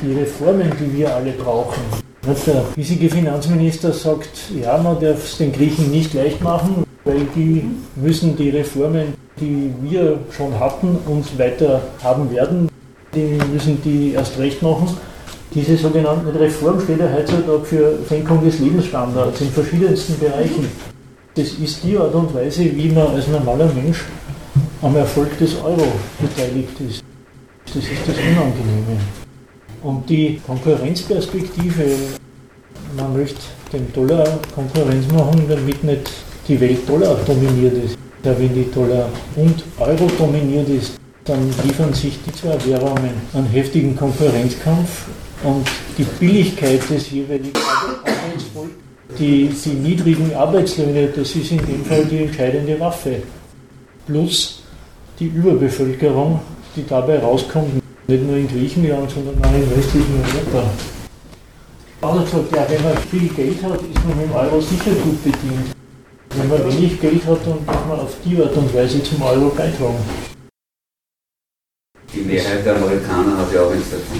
die Reformen, die wir alle brauchen. Der hiesige Finanzminister sagt, ja, man darf es den Griechen nicht leicht machen, weil die müssen die Reformen, die wir schon hatten und weiter haben werden, die müssen die erst recht machen. Diese sogenannten Reform steht ja heutzutage für Senkung des Lebensstandards in verschiedensten Bereichen. Das ist die Art und Weise, wie man als normaler Mensch am Erfolg des Euro beteiligt ist. Das ist das Unangenehme. Und die Konkurrenzperspektive, man möchte dem Dollar Konkurrenz machen, damit nicht die Welt Dollar dominiert ist. Ja, wenn die Dollar und Euro dominiert ist, dann liefern sich die zwei Währungen einen heftigen Konkurrenzkampf und die Billigkeit des jeweiligen Arbeitsvolkes, die, die niedrigen Arbeitslöhne, das ist in dem Fall die entscheidende Waffe. Plus die Überbevölkerung, die dabei rauskommt, nicht nur in Griechenland, sondern auch im restlichen Europa. Also gesagt, ja, wenn man viel Geld hat, ist man mit dem Euro sicher gut bedient. Wenn man wenig Geld hat, dann kann man auf die Art und Weise zum Euro beitragen. Die Mehrheit der Amerikaner hat ja auch nichts davon.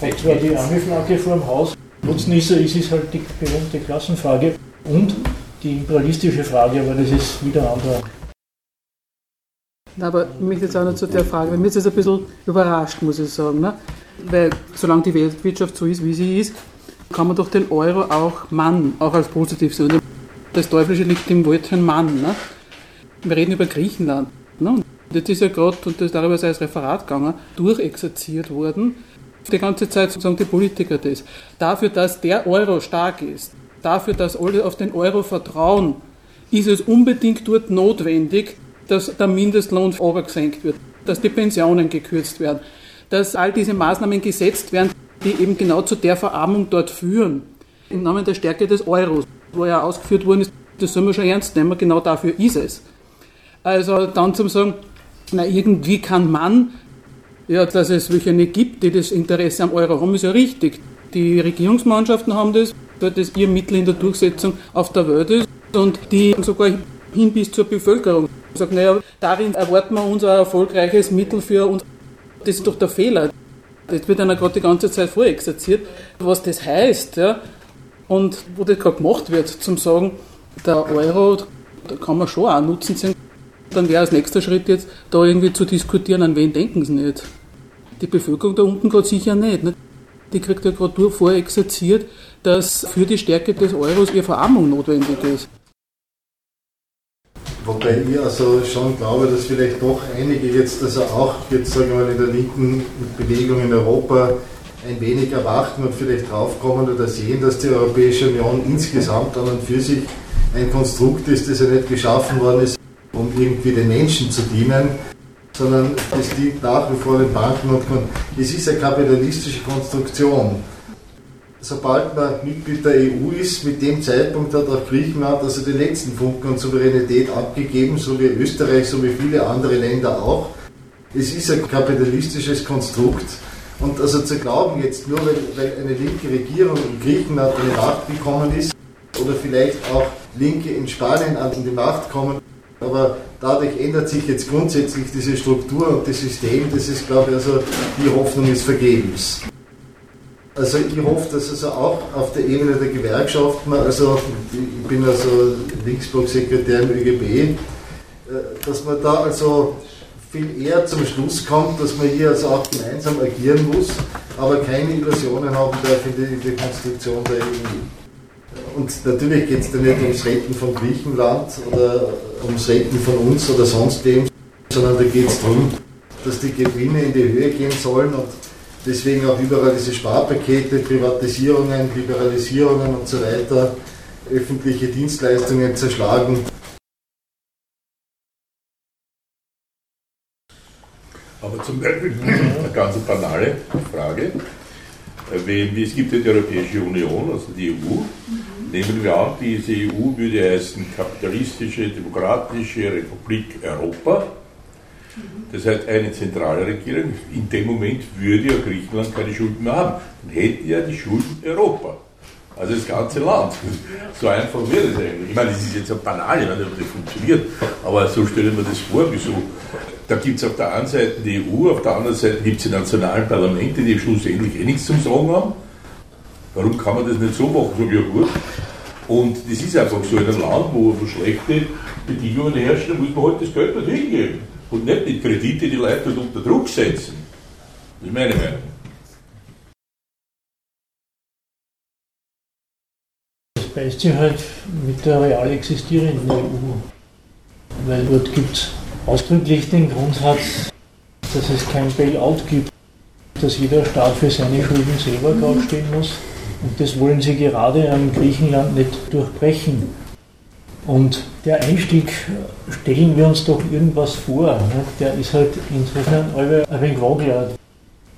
Hat zwar die arme Flagge vor dem Haus, Nutznießer ist es halt die berühmte Klassenfrage und die imperialistische Frage, aber das ist wieder ein anderer. Aber ich möchte jetzt auch noch zu der Frage, mich ist jetzt ein bisschen überrascht, muss ich sagen. Ne? Weil solange die Weltwirtschaft so ist, wie sie ist, kann man doch den Euro auch Mann, auch als positiv sehen. Das Teuflische liegt im Wörtchen Mann. Ne? Wir reden über Griechenland. Ne? Und das ist ja gerade, und das darüber ist als Referat gegangen, durchexerziert worden. Die ganze Zeit sagen die Politiker das. Dafür, dass der Euro stark ist, dafür, dass alle auf den Euro vertrauen, ist es unbedingt dort notwendig, dass der Mindestlohn gesenkt wird, dass die Pensionen gekürzt werden, dass all diese Maßnahmen gesetzt werden, die eben genau zu der Verarmung dort führen. Im Namen der Stärke des Euros, wo ja ausgeführt worden ist, das soll man schon ernst nehmen, genau dafür ist es. Also dann zum sagen, na irgendwie kann man, ja, dass es welche nicht gibt, die das Interesse am Euro haben, ist ja richtig. Die Regierungsmannschaften haben das, weil das ihr Mittel in der Durchsetzung auf der Welt ist und die sogar hin bis zur Bevölkerung sagen, naja, darin erwarten wir unser erfolgreiches Mittel für uns. Das ist doch der Fehler. Das wird einer gerade die ganze Zeit vorexerziert, was das heißt. Ja? Und wo das gerade gemacht wird, zum sagen, der Euro, da kann man schon auch Nutzen sehen. Dann wäre als nächster Schritt jetzt, da irgendwie zu diskutieren, an wen denken sie nicht. Die Bevölkerung da unten gerade sicher nicht. nicht? Die kriegt ja gerade nur vorexerziert, dass für die Stärke des Euros ihre Verarmung notwendig ist. Wobei ich also schon glaube, dass vielleicht doch einige jetzt, also auch jetzt sagen wir mal in der linken Bewegung in Europa ein wenig erwachen und vielleicht draufkommen oder sehen, dass die Europäische Union insgesamt an und für sich ein Konstrukt ist, das ja nicht geschaffen worden ist, um irgendwie den Menschen zu dienen, sondern es dient nach wie vor den Banken und es ist eine kapitalistische Konstruktion sobald man Mitglied der EU ist, mit dem Zeitpunkt hat auch Griechenland also den letzten Funken an Souveränität abgegeben, so wie Österreich, so wie viele andere Länder auch. Es ist ein kapitalistisches Konstrukt. Und also zu glauben, jetzt nur weil, eine linke Regierung in Griechenland an die Macht gekommen ist, oder vielleicht auch Linke in Spanien an die Macht kommen, aber dadurch ändert sich jetzt grundsätzlich diese Struktur und das System, das ist, glaube ich, also die Hoffnung ist vergebens. Also ich hoffe, dass also auch auf der Ebene der Gewerkschaften, also ich bin also Linksblock-Sekretär im ÖGB, äh, dass man da also viel eher zum Schluss kommt, dass man hier also auch gemeinsam agieren muss, aber keine Illusionen haben darf in die, Konstruktion der EU. Und natürlich geht es da nicht ums Retten von Griechenland oder ums Retten von uns oder sonst wem, sondern da geht es darum, dass die Gewinne in die Höhe gehen sollen und Deswegen auch überall diese Sparpakete, Privatisierungen, Liberalisierungen und so weiter, öffentliche Dienstleistungen zerschlagen. Aber zum Beispiel eine ganz banale Frage. Es gibt ja die Europäische Union, also die EU. Nehmen wir an, diese EU würde heißen Kapitalistische Demokratische Republik Europa das heißt, eine zentrale Regierung, in dem Moment würde ja Griechenland keine Schulden mehr haben. Dann hätte ja die Schulden Europa. Also das ganze Land. So einfach wäre es eigentlich. Ich meine, das ist jetzt eine banale, ich weiß nicht, ob das funktioniert, aber so stelle ich mir das vor, wieso da gibt es auf der einen Seite die EU, auf der anderen Seite gibt es die nationalen Parlamente, die schlussendlich eh nichts zum Sagen haben. Warum kann man das nicht so machen? So, ja gut. Und das ist einfach so in einem Land, wo schlechte Bedingungen herrschen, muss man halt das Geld dort hingeben. Und nicht mit Kredite die Leute unter Druck setzen. Das ist meine Meinung. Das beißt sich halt mit der real existierenden EU. Weil dort gibt es ausdrücklich den Grundsatz, dass es kein Bailout gibt, dass jeder Staat für seine Schulden selber gerade stehen muss. Und das wollen sie gerade am Griechenland nicht durchbrechen. Und der Einstieg, stellen wir uns doch irgendwas vor, ne? der ist halt insofern ein wenig wackelt.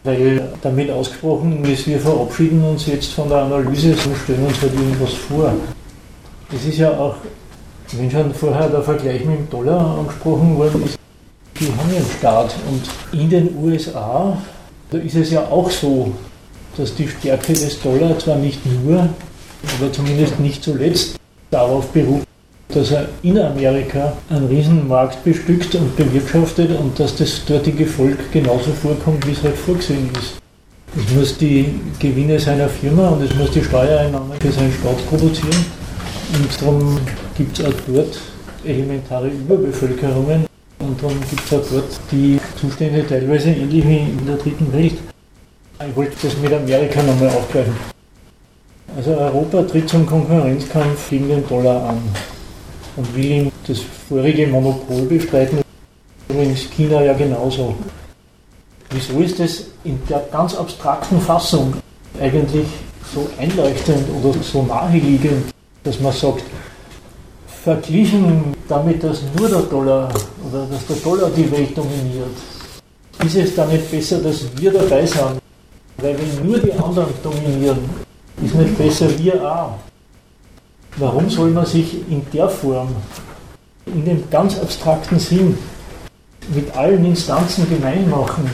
Weil damit ausgesprochen ist, wir verabschieden uns jetzt von der Analyse und stellen uns halt irgendwas vor. Es ist ja auch, wenn schon vorher der Vergleich mit dem Dollar angesprochen worden ist, die haben ja einen Staat. Und in den USA, da ist es ja auch so, dass die Stärke des Dollar zwar nicht nur, aber zumindest nicht zuletzt darauf beruht, dass er in Amerika einen Riesenmarkt bestückt und bewirtschaftet und dass das dortige Volk genauso vorkommt, wie es halt vorgesehen ist. Es muss die Gewinne seiner Firma und es muss die Steuereinnahmen für seinen Staat produzieren. Und darum gibt es auch dort elementare Überbevölkerungen und darum gibt es auch dort die Zustände teilweise ähnlich wie in der dritten Welt. Ich wollte das mit Amerika nochmal aufgreifen. Also Europa tritt zum Konkurrenzkampf gegen den Dollar an und will ihm das vorige Monopol bestreiten. Übrigens China ja genauso. Wieso ist das in der ganz abstrakten Fassung eigentlich so einleuchtend oder so naheliegend, dass man sagt, verglichen damit, dass nur der Dollar oder dass der Dollar die Welt dominiert, ist es dann nicht besser, dass wir dabei sind? Weil wenn nur die anderen dominieren, ist nicht besser wir auch. Warum soll man sich in der Form, in dem ganz abstrakten Sinn, mit allen Instanzen gemein machen,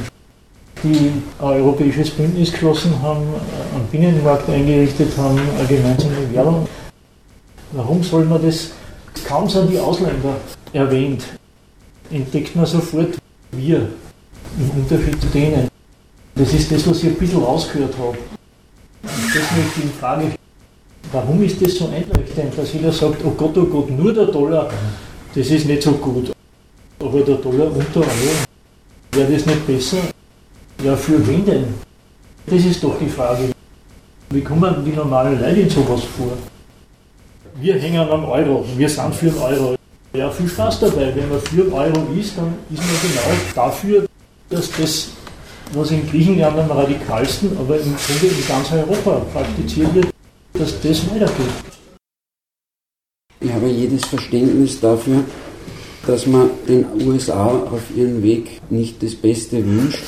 die ein europäisches Bündnis geschlossen haben, einen Binnenmarkt eingerichtet haben, eine gemeinsame Währung? Warum soll man das, kaum sind die Ausländer erwähnt, entdeckt man sofort wir im Unterschied zu denen. Das ist das, was ich ein bisschen rausgehört habe. Das möchte ich in Frage Warum ist das so einleuchtend, dass jeder sagt, oh Gott, oh Gott, nur der Dollar, das ist nicht so gut. Aber der Dollar unter Euro, wäre das nicht besser? Ja, für wen denn? Das ist doch die Frage. Wie kommen die normalen Leute in sowas vor? Wir hängen am Euro, wir sind für den Euro. Ja, viel Spaß dabei. Wenn man für den Euro ist, dann ist man genau dafür, dass das, was in Griechenland am radikalsten, aber im Grunde in ganz Europa praktiziert wird, dass das weitergeht. Ich habe jedes Verständnis dafür, dass man den USA auf ihren Weg nicht das Beste wünscht.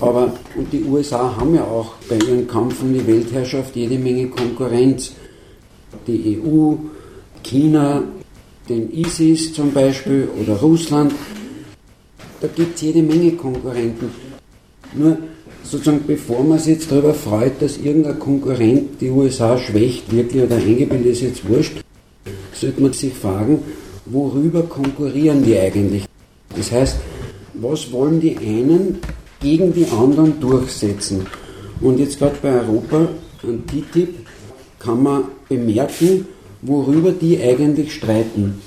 Aber und die USA haben ja auch bei ihrem Kampf um die Weltherrschaft jede Menge Konkurrenz. Die EU, China, den ISIS zum Beispiel oder Russland. Da gibt es jede Menge Konkurrenten. Nur sozusagen, bevor man sich jetzt darüber freut, dass irgendein Konkurrent die USA schwächt, wirklich oder eingebildet ist jetzt wurscht, sollte man sich fragen, worüber konkurrieren die eigentlich? Das heißt, was wollen die einen gegen die anderen durchsetzen? Und jetzt gerade bei Europa, an TTIP, kann man bemerken, worüber die eigentlich streiten.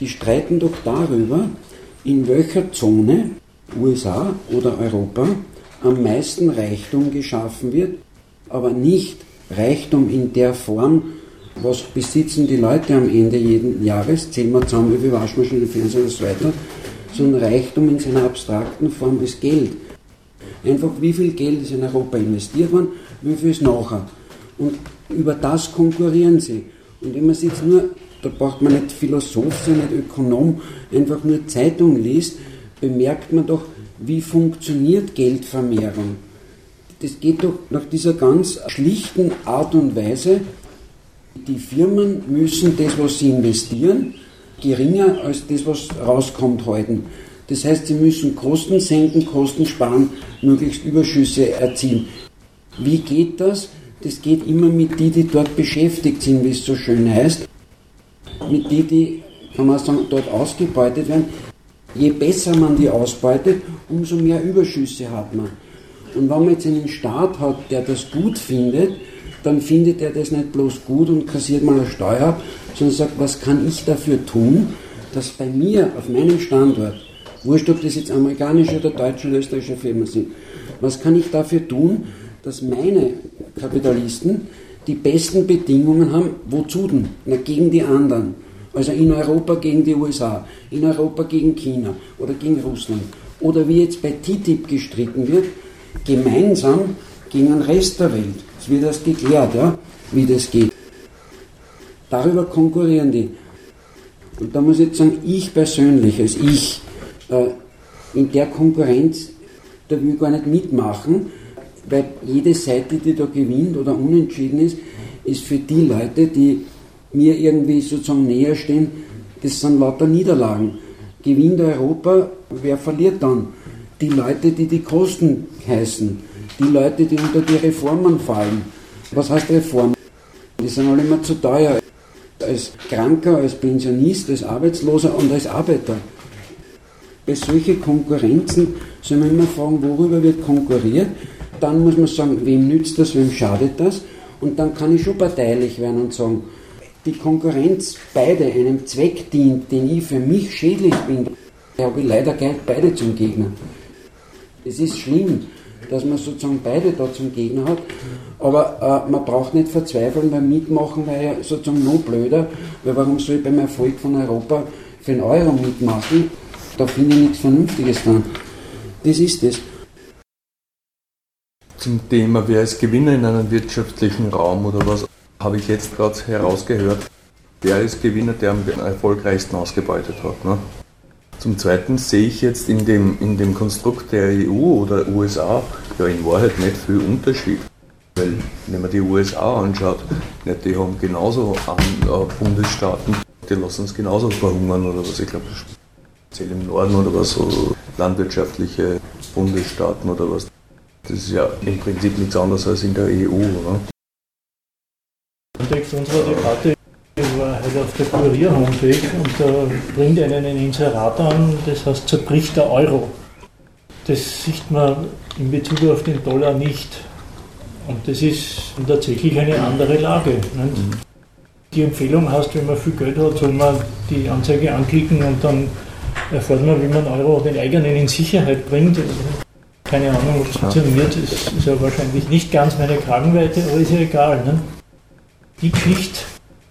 Die streiten doch darüber, in welcher Zone, USA oder Europa, am meisten Reichtum geschaffen wird, aber nicht Reichtum in der Form, was besitzen die Leute am Ende jeden Jahres, zählen wir zusammen, wie viel Waschmaschine, Fernseher und so weiter, sondern Reichtum in seiner abstrakten Form ist Geld. Einfach wie viel Geld ist in Europa investiert worden, wie viel ist nachher. Und über das konkurrieren sie. Und wenn man sich jetzt nur, da braucht man nicht Philosoph sein, nicht Ökonom, einfach nur Zeitung liest, bemerkt man doch, wie funktioniert Geldvermehrung? Das geht doch nach dieser ganz schlichten Art und Weise. Die Firmen müssen das, was sie investieren, geringer als das, was rauskommt, halten. Das heißt, sie müssen Kosten senken, Kosten sparen, möglichst Überschüsse erzielen. Wie geht das? Das geht immer mit die, die dort beschäftigt sind, wie es so schön heißt. Mit die, die, kann man sagen, dort ausgebeutet werden. Je besser man die ausbeutet, umso mehr Überschüsse hat man. Und wenn man jetzt einen Staat hat, der das gut findet, dann findet er das nicht bloß gut und kassiert mal eine Steuer, sondern sagt, was kann ich dafür tun, dass bei mir auf meinem Standort, wurscht ob das jetzt amerikanische oder deutsche oder österreichische Firmen sind, was kann ich dafür tun, dass meine Kapitalisten die besten Bedingungen haben, wozu denn? Na, gegen die anderen. Also in Europa gegen die USA, in Europa gegen China oder gegen Russland. Oder wie jetzt bei TTIP gestritten wird, gemeinsam gegen den Rest der Welt. Es wird erst geklärt, ja, wie das geht. Darüber konkurrieren die. Und da muss ich jetzt sagen, ich persönlich, als ich, äh, in der Konkurrenz, da will ich gar nicht mitmachen, weil jede Seite, die da gewinnt oder unentschieden ist, ist für die Leute, die mir irgendwie sozusagen näher stehen, das sind lauter Niederlagen. Gewinnt Europa, wer verliert dann? Die Leute, die die Kosten heißen, die Leute, die unter die Reformen fallen. Was heißt Reform? Die sind alle immer zu teuer. Als Kranker, als Pensionist, als Arbeitsloser und als Arbeiter. Bei solchen Konkurrenzen soll man immer fragen, worüber wird konkurriert. Dann muss man sagen, wem nützt das, wem schadet das. Und dann kann ich schon parteilich werden und sagen, die Konkurrenz beide einem Zweck dient, den ich für mich schädlich bin, habe ich leider beide zum Gegner. Es ist schlimm, dass man sozusagen beide da zum Gegner hat, aber äh, man braucht nicht verzweifeln beim Mitmachen, weil ja sozusagen noch blöder, weil warum soll ich beim Erfolg von Europa für einen Euro mitmachen? Da finde ich nichts Vernünftiges dran. Das ist es. Zum Thema, wer ist Gewinner in einem wirtschaftlichen Raum oder was, habe ich jetzt gerade herausgehört, wer ist Gewinner, der am erfolgreichsten ausgebeutet hat. Ne? Zum Zweiten sehe ich jetzt in dem, in dem Konstrukt der EU oder USA ja in Wahrheit nicht viel Unterschied. Weil, wenn man die USA anschaut, nicht, die haben genauso an, äh, Bundesstaaten, die lassen uns genauso verhungern oder was. Ich glaube, speziell im Norden oder was, so landwirtschaftliche Bundesstaaten oder was. Das ist ja im Prinzip nichts anderes als in der EU. Oder? Kontext unserer Debatte war halt auf der Kurier-Homepage und da bringt einen ein Inserat an, das heißt zerbricht der Euro. Das sieht man in Bezug auf den Dollar nicht. Und das ist tatsächlich eine andere Lage. Nicht? Die Empfehlung heißt, wenn man viel Geld hat, soll man die Anzeige anklicken und dann erfährt man, wie man Euro den eigenen in Sicherheit bringt. Keine Ahnung, ob es funktioniert, das ist ja wahrscheinlich nicht ganz meine Kragenweite, aber ist ja egal. Ne? Die Schicht,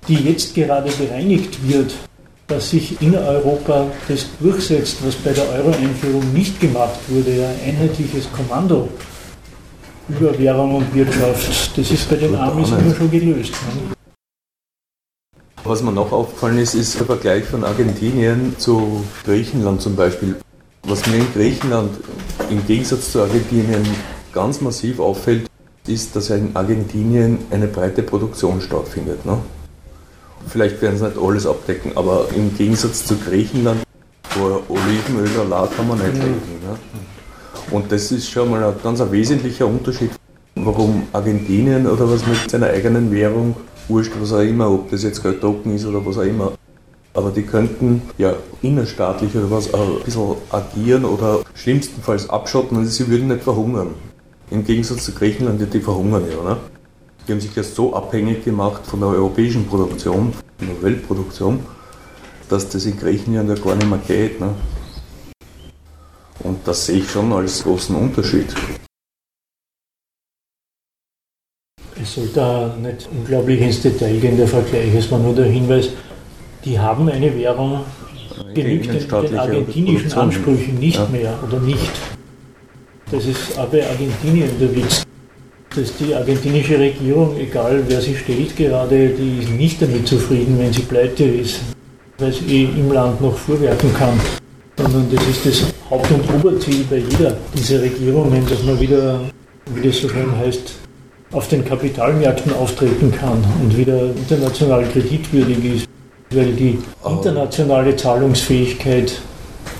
die jetzt gerade bereinigt wird, dass sich in Europa das durchsetzt, was bei der Euro-Einführung nicht gemacht wurde, ein einheitliches Kommando über Währung und Wirtschaft, das ist bei den Amis immer schon gelöst. Was mir noch aufgefallen ist, ist der Vergleich von Argentinien zu Griechenland zum Beispiel. Was mir in Griechenland im Gegensatz zu Argentinien ganz massiv auffällt, ist, dass in Argentinien eine breite Produktion stattfindet. Ne? Vielleicht werden sie nicht alles abdecken, aber im Gegensatz zu Griechenland, wo Olivenölsalat kann man nicht legen. Ne? Und das ist schon mal ein ganz ein wesentlicher Unterschied, warum Argentinien oder was mit seiner eigenen Währung, wurscht was auch immer, ob das jetzt Token ist oder was auch immer, aber die könnten ja innerstaatlich oder was ein bisschen agieren oder schlimmstenfalls abschotten und sie würden nicht verhungern. Im Gegensatz zu Griechenland, die verhungern ja. Ne? Die haben sich ja so abhängig gemacht von der europäischen Produktion, von der Weltproduktion, dass das in Griechenland ja gar nicht mehr geht. Ne? Und das sehe ich schon als großen Unterschied. Es soll da nicht unglaublich ins Detail gehen, der Vergleich. Es war nur der Hinweis, die haben eine Währung, genügt den, den argentinischen Ansprüchen nicht ja. mehr oder nicht. Das ist auch bei Argentinien der Witz, dass die argentinische Regierung, egal wer sie stellt gerade, die ist nicht damit zufrieden, wenn sie pleite ist, weil sie eh im Land noch vorwerken kann. Sondern das ist das Haupt- und Oberziel bei jeder dieser Regierungen, dass man wieder, wie das so schön heißt, auf den Kapitalmärkten auftreten kann und wieder international kreditwürdig ist. Weil die internationale Zahlungsfähigkeit,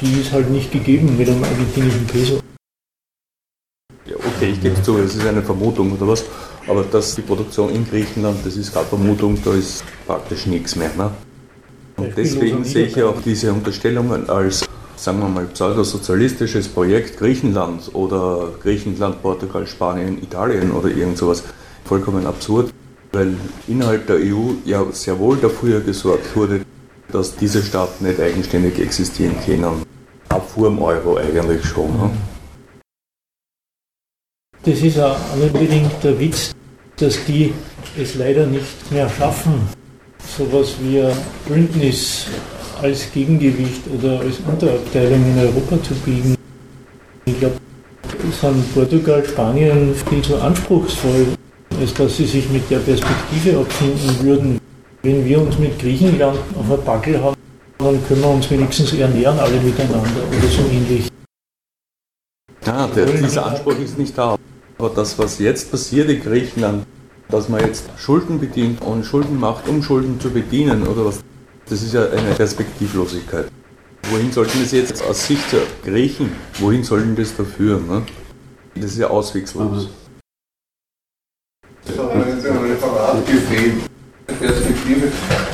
die ist halt nicht gegeben mit dem argentinischen Peso. Okay, ich gebe zu, es ist eine Vermutung oder was, aber dass die Produktion in Griechenland, das ist keine Vermutung, da ist praktisch nichts mehr. Ne? Und deswegen sehe ich auch diese Unterstellungen als sagen wir mal, pseudosozialistisches Projekt Griechenland oder Griechenland, Portugal, Spanien, Italien oder irgend sowas vollkommen absurd, weil innerhalb der EU ja sehr wohl dafür gesorgt wurde, dass diese Staaten nicht eigenständig existieren können. Ab vor dem Euro eigentlich schon. Ne? Das ist auch unbedingt der Witz, dass die es leider nicht mehr schaffen, sowas wie ein Bündnis als Gegengewicht oder als Unterabteilung in Europa zu biegen. Ich glaube, sind Portugal, Spanien viel zu anspruchsvoll, als dass sie sich mit der Perspektive abfinden würden. Wenn wir uns mit Griechenland auf ein Backel haben, dann können wir uns wenigstens ernähren alle miteinander oder so ähnlich. Ja, der, dieser Anspruch ist nicht da. Aber das, was jetzt passiert in Griechenland, dass man jetzt Schulden bedient und Schulden macht, um Schulden zu bedienen oder was, das ist ja eine Perspektivlosigkeit. Wohin sollten das jetzt aus Sicht der Griechen, wohin sollten das da führen? Ne? Das ist ja auswegslos. Das hat mir jetzt ein Referat gefehlt. Perspektive,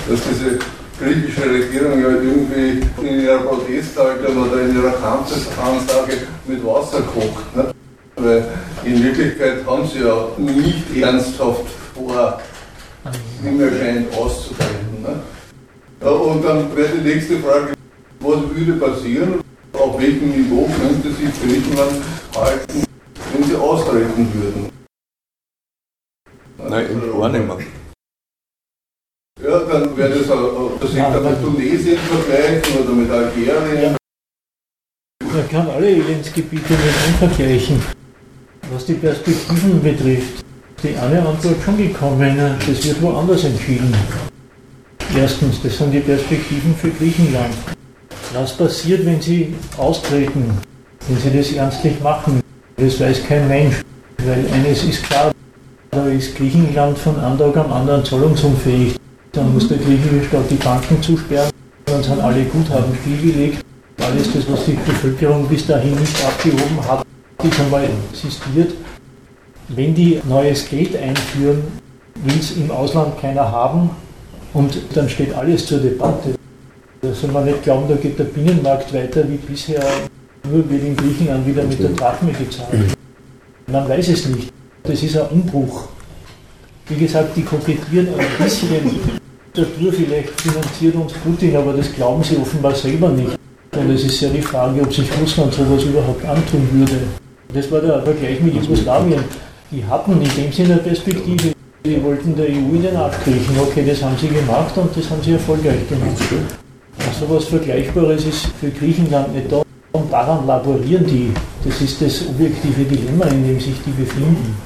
dass diese griechische Regierung ja irgendwie in ihrer Protesthaltung oder in ihrer Kampfesansage mit Wasser kocht. Ne? Weil in Wirklichkeit haben sie ja nicht ernsthaft vor, wie mir scheint, auszutreten. Ne? Ja, und dann wäre die nächste Frage, was würde passieren, auf welchem Niveau könnte sich Griechenland halten, wenn sie austreten würden? Nein, gar nicht mehr. Ja, dann wäre das, dass ich dann mit Tunesien vergleichen oder mit Algerien. Man kann alle Elendsgebiete mit vergleichen. Was die Perspektiven betrifft, die eine Antwort schon gekommen, das wird woanders entschieden. Erstens, das sind die Perspektiven für Griechenland. Was passiert, wenn sie austreten, wenn sie das ernstlich machen? Das weiß kein Mensch, weil eines ist klar, da ist Griechenland von einem am anderen zahlungsunfähig. Dann muss der griechische Staat die Banken zusperren, dann sind alle Guthaben stillgelegt. Alles das, was die Bevölkerung bis dahin nicht abgehoben hat, einmal existiert. Wenn die neues Geld einführen, will es im Ausland keiner haben und dann steht alles zur Debatte. Da soll man nicht glauben, da geht der Binnenmarkt weiter wie bisher, nur wird in Griechenland wieder mit der Drachme gezahlt. Man weiß es nicht. Das ist ein Umbruch. Wie gesagt, die kokettieren ein bisschen dadurch, vielleicht finanziert uns Putin, aber das glauben sie offenbar selber nicht. Und es ist ja die Frage, ob sich Russland sowas überhaupt antun würde. Das war der Vergleich mit Jugoslawien. Die hatten in dem Sinne eine Perspektive. Die wollten der EU in den Arsch kriechen. Okay, das haben sie gemacht und das haben sie erfolgreich gemacht. So etwas Vergleichbares ist für Griechenland nicht da. Und daran laborieren die. Das ist das objektive Dilemma, in dem sich die befinden.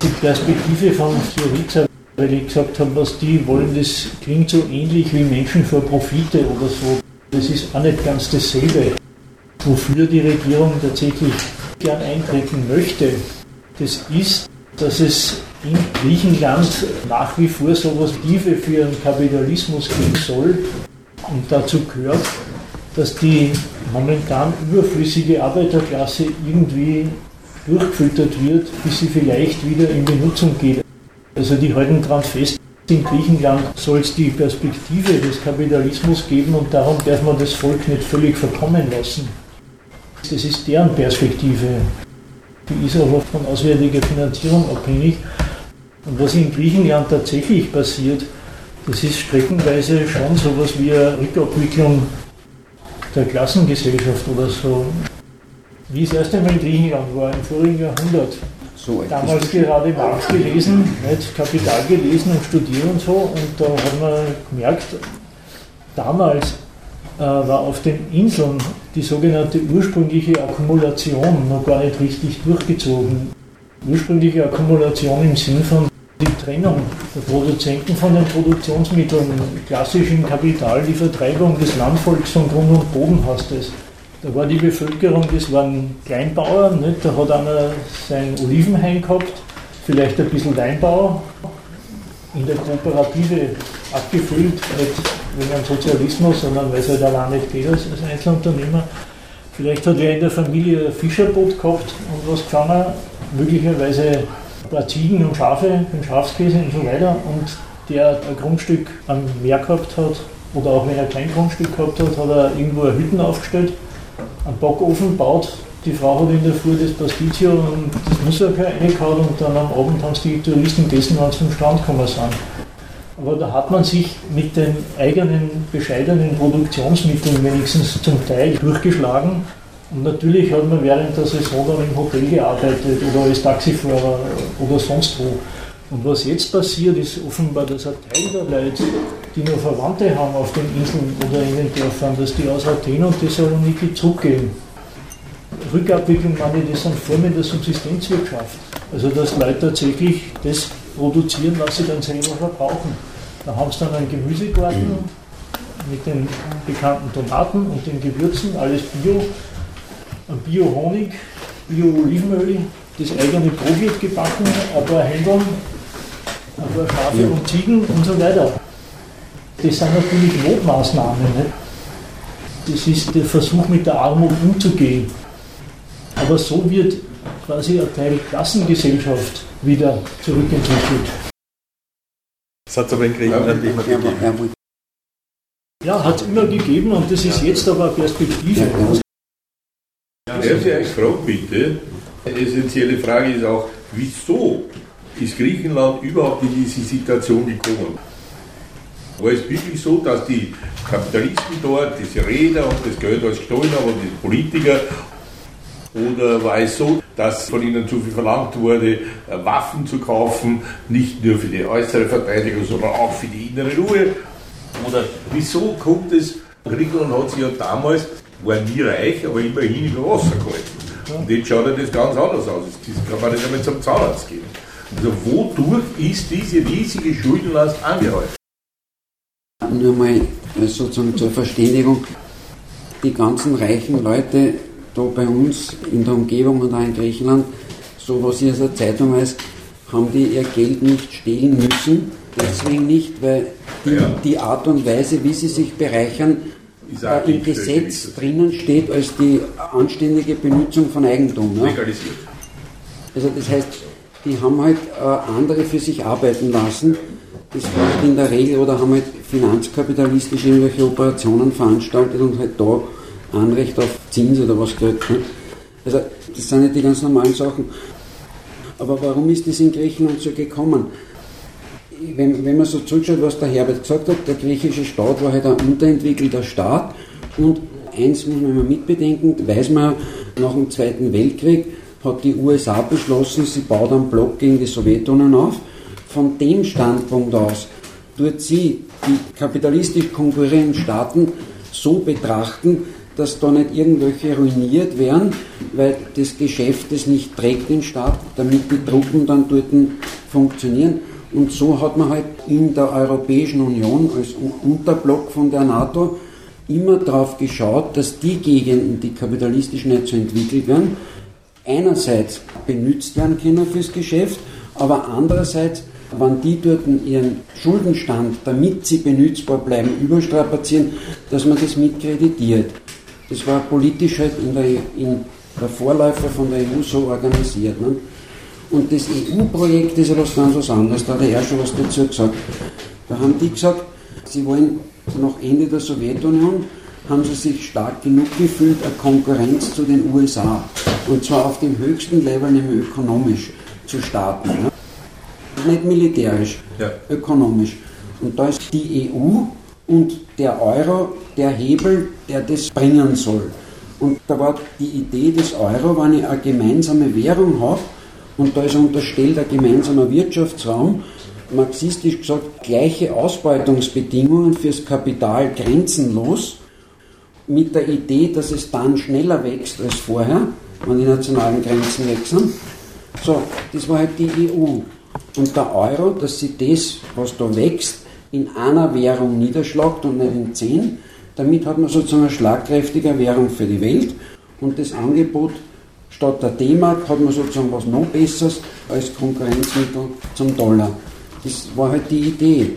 Die Perspektive von Syriza, weil ich gesagt habe, was die wollen, das klingt so ähnlich wie Menschen vor Profite oder so. Das ist auch nicht ganz dasselbe. Wofür die Regierung tatsächlich gern eintreten möchte, das ist, dass es in Griechenland nach wie vor so etwas Tiefe für einen Kapitalismus geben soll. Und dazu gehört, dass die momentan überflüssige Arbeiterklasse irgendwie durchgefüttert wird, bis sie vielleicht wieder in Benutzung geht. Also die halten daran fest, in Griechenland soll es die Perspektive des Kapitalismus geben und darum darf man das Volk nicht völlig verkommen lassen. Das ist deren Perspektive. Die ist aber von auswärtiger Finanzierung abhängig. Und was in Griechenland tatsächlich passiert, das ist streckenweise schon so etwas wie eine Rückabwicklung der Klassengesellschaft oder so. Wie es erst einmal in Griechenland war, im vorigen Jahrhundert. So Damals gerade Marx gelesen, nicht Kapital gelesen und studiert und so. Und da hat man gemerkt, damals war auf den Inseln die sogenannte ursprüngliche Akkumulation noch gar nicht richtig durchgezogen. Ursprüngliche Akkumulation im Sinn von die Trennung der Produzenten von den Produktionsmitteln, klassischen Kapital, die Vertreibung des Landvolks von Grund und Boden heißt es. Da war die Bevölkerung, das waren Kleinbauern, nicht? da hat einer sein Olivenhain gehabt, vielleicht ein bisschen Weinbau, in der Kooperative abgefüllt, nicht wegen einem Sozialismus, sondern weil es halt allein nicht geht als, als Einzelunternehmer. Vielleicht hat er in der Familie ein Fischerboot gehabt und was gefangen, möglicherweise ein paar Ziegen und Schafe, den Schafskäse und so weiter. Und der ein Grundstück am Meer gehabt hat, oder auch wenn er kein Grundstück gehabt hat, hat er irgendwo Hütten aufgestellt einen Backofen baut. Die Frau hat in der Früh das Pasticcio und das Nusserker reingehauen und dann am Abend haben es die Touristen gegessen, wenn sie vom Strand gekommen sind. Aber da hat man sich mit den eigenen bescheidenen Produktionsmitteln wenigstens zum Teil durchgeschlagen. Und natürlich hat man während der Saison dann im Hotel gearbeitet oder als Taxifahrer oder sonst wo. Und was jetzt passiert, ist offenbar, dass ein Teil der Leute, die noch Verwandte haben auf den Inseln oder in den Dörfern, dass die aus Athen und Thessaloniki zurückgehen. Rückabwicklung meine ich, das sind Formen der Subsistenzwirtschaft. Also dass Leute tatsächlich das produzieren, was sie dann selber verbrauchen. Da haben sie dann einen Gemüsegarten mit den bekannten Tomaten und den Gewürzen, alles Bio, Bio-Honig, Bio-Olivenöl, das eigene Brot wird gebacken, ein paar Händeln, ein paar Schafe ja. und Ziegen und so weiter. Das sind natürlich Notmaßnahmen. Nicht? Das ist der Versuch, mit der Armut umzugehen. Aber so wird quasi ein Teil Klassengesellschaft wieder zurückentwickelt. Das hat es aber in Griechenland immer gegeben. Ja, hat es immer gegeben und das ist jetzt aber eine Perspektive. Euch fragen, bitte? Eine essentielle Frage ist auch, wieso ist Griechenland überhaupt in diese Situation gekommen? War es wirklich so, dass die Kapitalisten dort, diese Räder und das Geld als gestohlen haben und die Politiker oder war es so, dass von ihnen zu viel verlangt wurde, äh, Waffen zu kaufen, nicht nur für die äußere Verteidigung, sondern auch für die innere Ruhe? Oder wieso kommt es, Griechenland hat sich ja damals, war nie reich, aber immerhin über Wasser gehalten. Und jetzt schaut das ganz anders aus. Das kann man nicht einmal zum Zahnarzt gehen. Also wodurch ist diese riesige Schuldenlast angehäuft? Nur mal sozusagen zur Verständigung. Die ganzen reichen Leute da bei uns in der Umgebung und auch in Griechenland, so was ich aus der Zeitung weiß, haben die ihr Geld nicht stehlen müssen. Deswegen nicht, weil die, ja. die Art und Weise, wie sie sich bereichern, äh, im Gesetz drinnen steht als die anständige Benutzung von Eigentum. Ne? Legalisiert. Also das heißt, die haben halt äh, andere für sich arbeiten lassen. Das war halt in der Regel oder haben halt finanzkapitalistisch irgendwelche Operationen veranstaltet und halt da Anrecht auf Zins oder was kriegt. Ne? Also das sind nicht die ganz normalen Sachen. Aber warum ist das in Griechenland so gekommen? Wenn, wenn man so zurückschaut, was der Herbert gesagt hat, der griechische Staat war halt ein unterentwickelter Staat und eins muss man immer mitbedenken, weiß man, nach dem Zweiten Weltkrieg hat die USA beschlossen, sie baut einen Block gegen die Sowjetunion auf. Von dem Standpunkt aus tut sie die kapitalistisch konkurrierenden Staaten so betrachten, dass da nicht irgendwelche ruiniert werden, weil das Geschäft es nicht trägt den Staat, damit die Truppen dann dort funktionieren. Und so hat man halt in der Europäischen Union als Unterblock von der NATO immer darauf geschaut, dass die Gegenden, die kapitalistisch nicht so entwickelt werden, einerseits benutzt werden können fürs Geschäft, aber andererseits, wenn die dort ihren Schuldenstand, damit sie benutzbar bleiben, überstrapazieren, dass man das mitkreditiert. Das war politisch halt in der, in der Vorläufer von der EU so organisiert. Ne? Und das EU-Projekt ist ja was ganz was anderes, da hat er schon was dazu gesagt. Da haben die gesagt, sie wollen nach Ende der Sowjetunion haben sie sich stark genug gefühlt, eine Konkurrenz zu den USA. Und zwar auf dem höchsten Level, nämlich ökonomisch zu starten. Ne? Nicht militärisch, ja. ökonomisch. Und da ist die EU und der Euro der Hebel, der das bringen soll. Und da war die Idee des Euro, wenn ich eine gemeinsame Währung habe und da ist unterstellt ein gemeinsamer Wirtschaftsraum, marxistisch gesagt gleiche Ausbeutungsbedingungen fürs Kapital grenzenlos, mit der Idee, dass es dann schneller wächst als vorher, wenn die nationalen Grenzen wechseln. So, das war halt die EU. Und der Euro, dass sie das, was da wächst, in einer Währung niederschlagt und nicht in zehn. Damit hat man sozusagen eine schlagkräftige Währung für die Welt und das Angebot statt der D-Mark hat man sozusagen was noch Besseres als Konkurrenzmittel zum Dollar. Das war halt die Idee.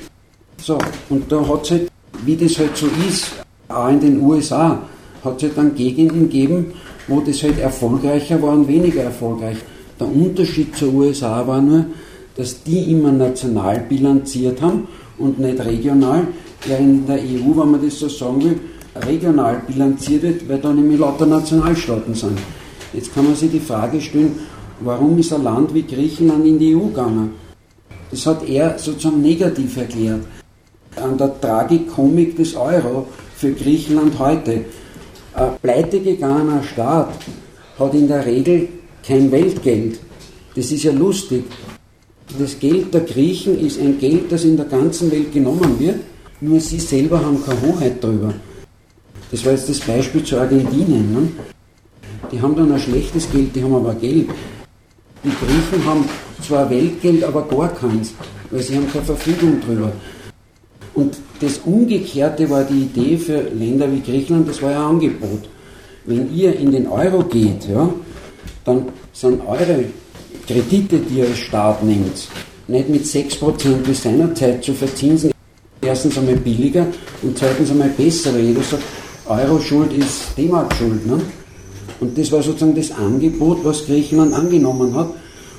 So, und da hat es halt, wie das halt so ist, auch in den USA, hat es halt dann Gegenden gegeben, wo das halt erfolgreicher war und weniger erfolgreich. Der Unterschied zur USA war nur, dass die immer national bilanziert haben und nicht regional. Ja, in der EU, wenn man das so sagen will, regional bilanziert wird, weil da nämlich lauter Nationalstaaten sind. Jetzt kann man sich die Frage stellen, warum ist ein Land wie Griechenland in die EU gegangen? Das hat er sozusagen negativ erklärt. An der Tragikomik des Euro für Griechenland heute. Ein pleite gegangener Staat hat in der Regel kein Weltgeld. Das ist ja lustig. Das Geld der Griechen ist ein Geld, das in der ganzen Welt genommen wird, nur sie selber haben keine Hoheit darüber. Das war jetzt das Beispiel zu Argentinien. Ne? Die haben dann ein schlechtes Geld, die haben aber Geld. Die Griechen haben zwar Weltgeld, aber gar keins, weil sie haben keine Verfügung drüber. Und das Umgekehrte war die Idee für Länder wie Griechenland, das war ja ein Angebot. Wenn ihr in den Euro geht, ja, dann sind eure Kredite, die als Staat nehmt, nicht mit 6% wie seinerzeit zu verzinsen, erstens einmal billiger und zweitens einmal besser, weil jeder sagt, Euro-Schuld ist D-Mark-Schuld. Ne? Und das war sozusagen das Angebot, was Griechenland angenommen hat.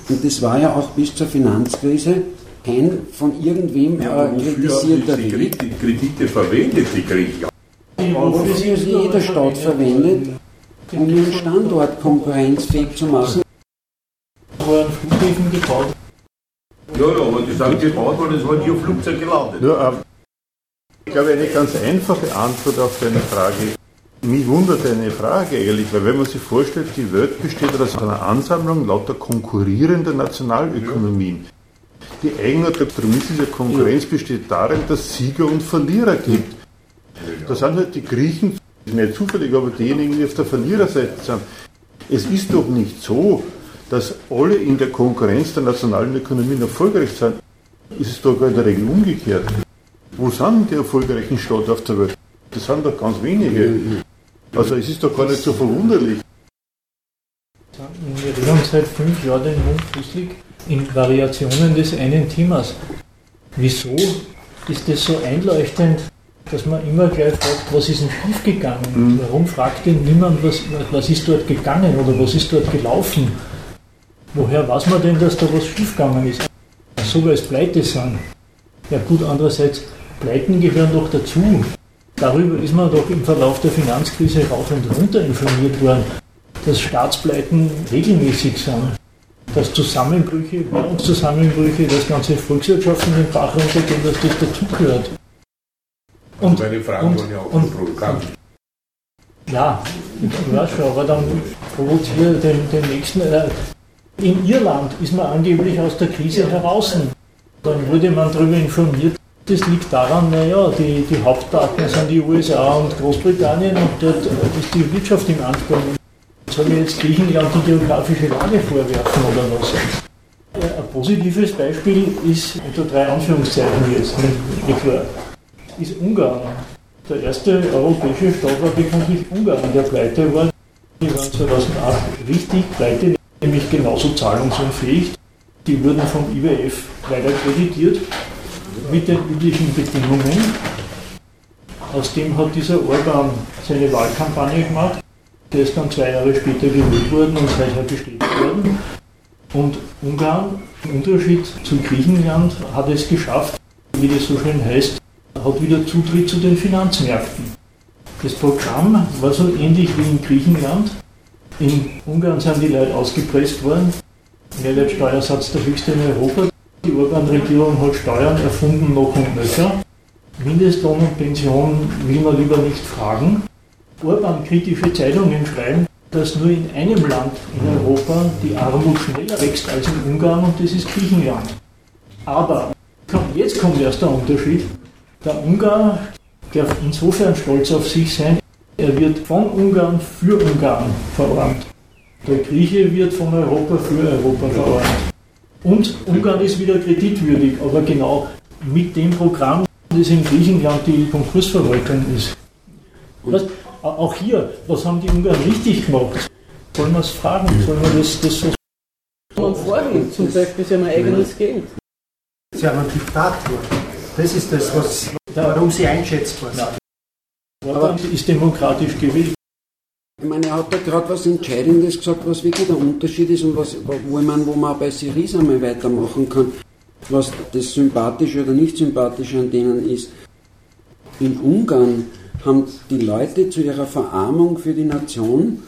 Und das war ja auch bis zur Finanzkrise kein von irgendwem Ja, äh, wofür kritisierter Weg. Kredite, Kredite verwendet, die Griechen? Das ist jeder Staat verwendet, um ihren Standort konkurrenzfähig zu machen. Gebaut. Ja, ja, aber die sind gebaut worden, es war nie ein Flugzeug gelandet. Nur, ähm, ich glaube, eine ganz einfache Antwort auf deine Frage. Mich wundert eine Frage eigentlich, weil wenn man sich vorstellt, die Welt besteht aus einer Ansammlung lauter konkurrierender Nationalökonomien. Die Eigenart der Prämisse der Konkurrenz besteht darin, dass es Sieger und Verlierer gibt. Da sind halt die Griechen, nicht zufällig, aber diejenigen, die auf der Verliererseite sind. Es ist doch nicht so, dass alle in der Konkurrenz der nationalen Ökonomien erfolgreich sind. Ist es doch in der Regel umgekehrt. Wo sind die erfolgreichen Staaten auf der Welt? Das sind doch ganz wenige. Also es ist doch gar nicht so verwunderlich. Wir reden seit fünf Jahren den Mund fußlig in Variationen des einen Themas. Wieso ist das so einleuchtend, dass man immer gleich fragt, was ist denn schiefgegangen? Warum fragt denn niemand, was, was ist dort gegangen oder was ist dort gelaufen? Woher weiß man denn, dass da was schiefgegangen ist? So, weil es Pleite sind. Ja gut, andererseits, Pleiten gehören doch dazu. Darüber ist man doch im Verlauf der Finanzkrise rauf und runter informiert worden, dass Staatspleiten regelmäßig sind, dass Zusammenbrüche, Währungszusammenbrüche, dass ganze Volkswirtschaften den Bach runtergehen, dass das dazugehört. Und, Meine Fragen und, waren ja auch und, provokant. ja, ich weiß schon, aber dann provoziere den, den nächsten. Äh, in Irland ist man angeblich aus der Krise heraus. Dann wurde man darüber informiert. Das liegt daran, naja, die, die Hauptpartner sind die USA und Großbritannien und dort ist die Wirtschaft im Anfang. Soll ich jetzt Griechenland die geografische Lage vorwerfen oder was? Äh, Ein positives Beispiel ist, unter drei Anführungszeichen jetzt, nicht klar, ist Ungarn. Der erste europäische Staat war bekanntlich Ungarn, der pleite war. Die waren 2008 richtig pleite, nämlich genauso zahlungsunfähig. Die wurden vom IWF weiter kreditiert mit den üblichen Bedingungen. Aus dem hat dieser Orban seine Wahlkampagne gemacht. Der ist dann zwei Jahre später gewählt worden und seither bestätigt worden. Und Ungarn, im Unterschied zu Griechenland, hat es geschafft, wie das so schön heißt, hat wieder Zutritt zu den Finanzmärkten. Das Programm war so ähnlich wie in Griechenland. In Ungarn sind die Leute ausgepresst worden. Mehrwertsteuersatz der höchste in Europa. Die Orban-Regierung hat Steuern erfunden, noch und nöcher. Mindestlohn und Pension will man lieber nicht fragen. Orban-kritische Zeitungen schreiben, dass nur in einem Land in Europa die Armut schneller wächst als in Ungarn und das ist Griechenland. Aber jetzt kommt erst der Unterschied. Der Ungar darf insofern stolz auf sich sein, er wird von Ungarn für Ungarn verordnet. Der Grieche wird von Europa für Europa verordnet. Und Ungarn ist wieder kreditwürdig, aber genau mit dem Programm, das in Griechenland die Konkursverwaltung ist. Was, auch hier, was haben die Ungarn richtig gemacht? Sollen wir es fragen? Sollen wir das, das so Man vorhin zum Beispiel, sie haben ein eigenes Geld. Sie haben einen Diktator. Das ist das, was, warum sie einschätzbar sind. Orban ist demokratisch gewählt. Ich meine, er hat da gerade was Entscheidendes gesagt, was wirklich der Unterschied ist und was, wo, ich meine, wo man bei Syriza mal weitermachen kann, was das Sympathische oder nicht Sympathische an denen ist. In Ungarn haben die Leute zu ihrer Verarmung für die Nation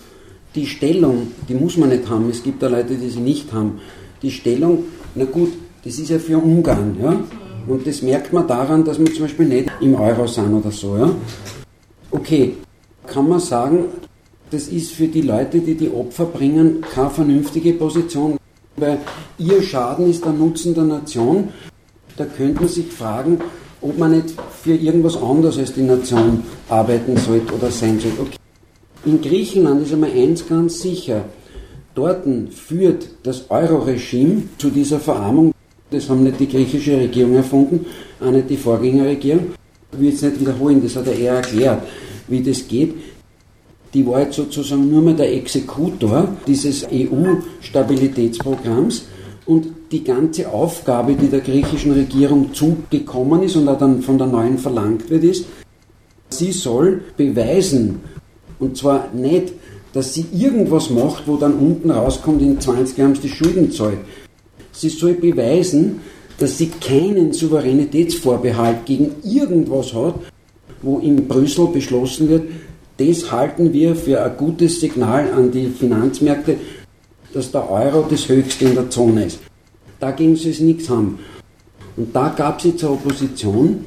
die Stellung, die muss man nicht haben, es gibt da Leute, die sie nicht haben, die Stellung, na gut, das ist ja für Ungarn, ja, und das merkt man daran, dass wir zum Beispiel nicht im Euro sind oder so, ja. Okay, kann man sagen, das ist für die Leute, die die Opfer bringen, keine vernünftige Position, weil ihr Schaden ist der Nutzen der Nation. Da könnte man sich fragen, ob man nicht für irgendwas anderes als die Nation arbeiten sollte oder sein sollte. Okay. In Griechenland ist einmal eins ganz sicher. Dort führt das Euro-Regime zu dieser Verarmung. Das haben nicht die griechische Regierung erfunden, auch nicht die Vorgängerregierung. Ich will jetzt nicht wiederholen, das hat er eher erklärt, wie das geht. Die war jetzt sozusagen nur mehr der Exekutor dieses EU-Stabilitätsprogramms und die ganze Aufgabe, die der griechischen Regierung zugekommen ist und auch dann von der neuen verlangt wird, ist, sie soll beweisen, und zwar nicht, dass sie irgendwas macht, wo dann unten rauskommt, in 20 Jahren die Schulden zahlt. Sie soll beweisen, dass sie keinen Souveränitätsvorbehalt gegen irgendwas hat, wo in Brüssel beschlossen wird, das halten wir für ein gutes Signal an die Finanzmärkte, dass der Euro das höchste in der Zone ist. Dagegen soll es nichts haben. Und da gab es jetzt eine Opposition,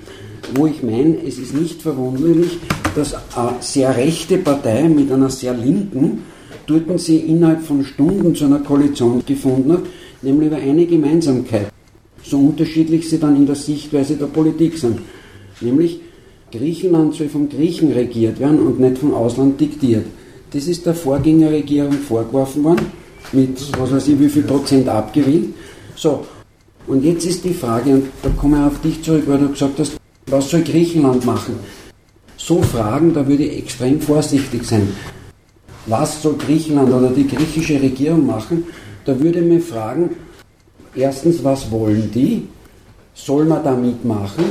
wo ich meine, es ist nicht verwunderlich, dass eine sehr rechte Partei mit einer sehr linken dort sie innerhalb von Stunden zu einer Koalition gefunden hat, nämlich über eine Gemeinsamkeit, so unterschiedlich sie dann in der Sichtweise der Politik sind. Nämlich, Griechenland soll vom Griechen regiert werden und nicht vom Ausland diktiert. Das ist der Vorgängerregierung vorgeworfen worden, mit was weiß ich wie viel Prozent abgewählt. So, und jetzt ist die Frage, und da komme ich auf dich zurück, weil du gesagt hast, was soll Griechenland machen? So Fragen, da würde ich extrem vorsichtig sein. Was soll Griechenland oder die griechische Regierung machen? Da würde ich mich fragen, erstens, was wollen die? Soll man da mitmachen?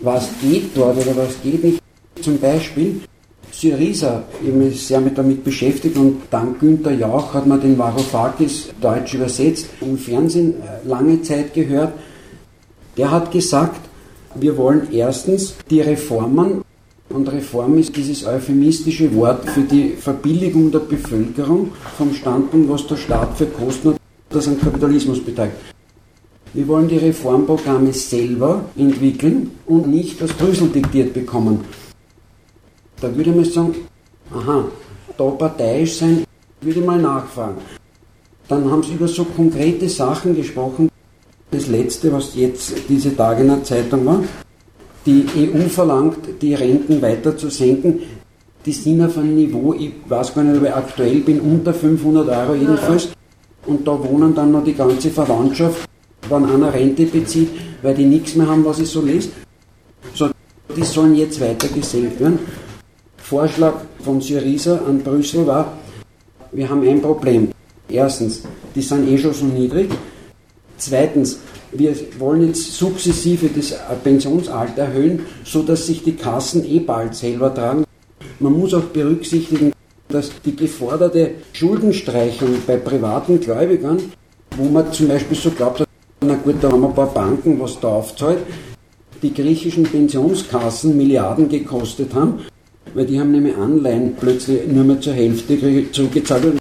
Was geht dort oder was geht nicht? Zum Beispiel Syriza, ich habe mich sehr damit beschäftigt und dank Günter Jauch hat man den Varoufakis deutsch übersetzt, im Fernsehen äh, lange Zeit gehört. Der hat gesagt, wir wollen erstens die Reformen, und Reform ist dieses euphemistische Wort für die Verbilligung der Bevölkerung vom Standpunkt, was der Staat für Kosten hat, das an Kapitalismus beteiligt. Wir wollen die Reformprogramme selber entwickeln und nicht aus Brüssel diktiert bekommen. Da würde man sagen, aha, da parteiisch sein, würde ich mal nachfragen. Dann haben sie über so konkrete Sachen gesprochen, das letzte, was jetzt diese Tage in der Zeitung war, die EU verlangt, die Renten weiter zu senken. Die sind auf einem Niveau, ich weiß gar nicht, ob ich aktuell bin, unter 500 Euro jedenfalls. Und da wohnen dann noch die ganze Verwandtschaft, wenn einer Rente bezieht, weil die nichts mehr haben, was ich so lese. So, die sollen jetzt weiter gesenkt werden. Vorschlag von Syriza an Brüssel war, wir haben ein Problem. Erstens, die sind eh schon so niedrig. Zweitens, wir wollen jetzt sukzessive das Pensionsalter erhöhen, sodass sich die Kassen eh bald selber tragen. Man muss auch berücksichtigen, dass die geforderte Schuldenstreichung bei privaten Gläubigern, wo man zum Beispiel so glaubt, na gut, da haben ein paar Banken, was da aufzahlt, die griechischen Pensionskassen Milliarden gekostet haben, weil die haben nämlich Anleihen plötzlich nur mehr zur Hälfte zurückgezahlt und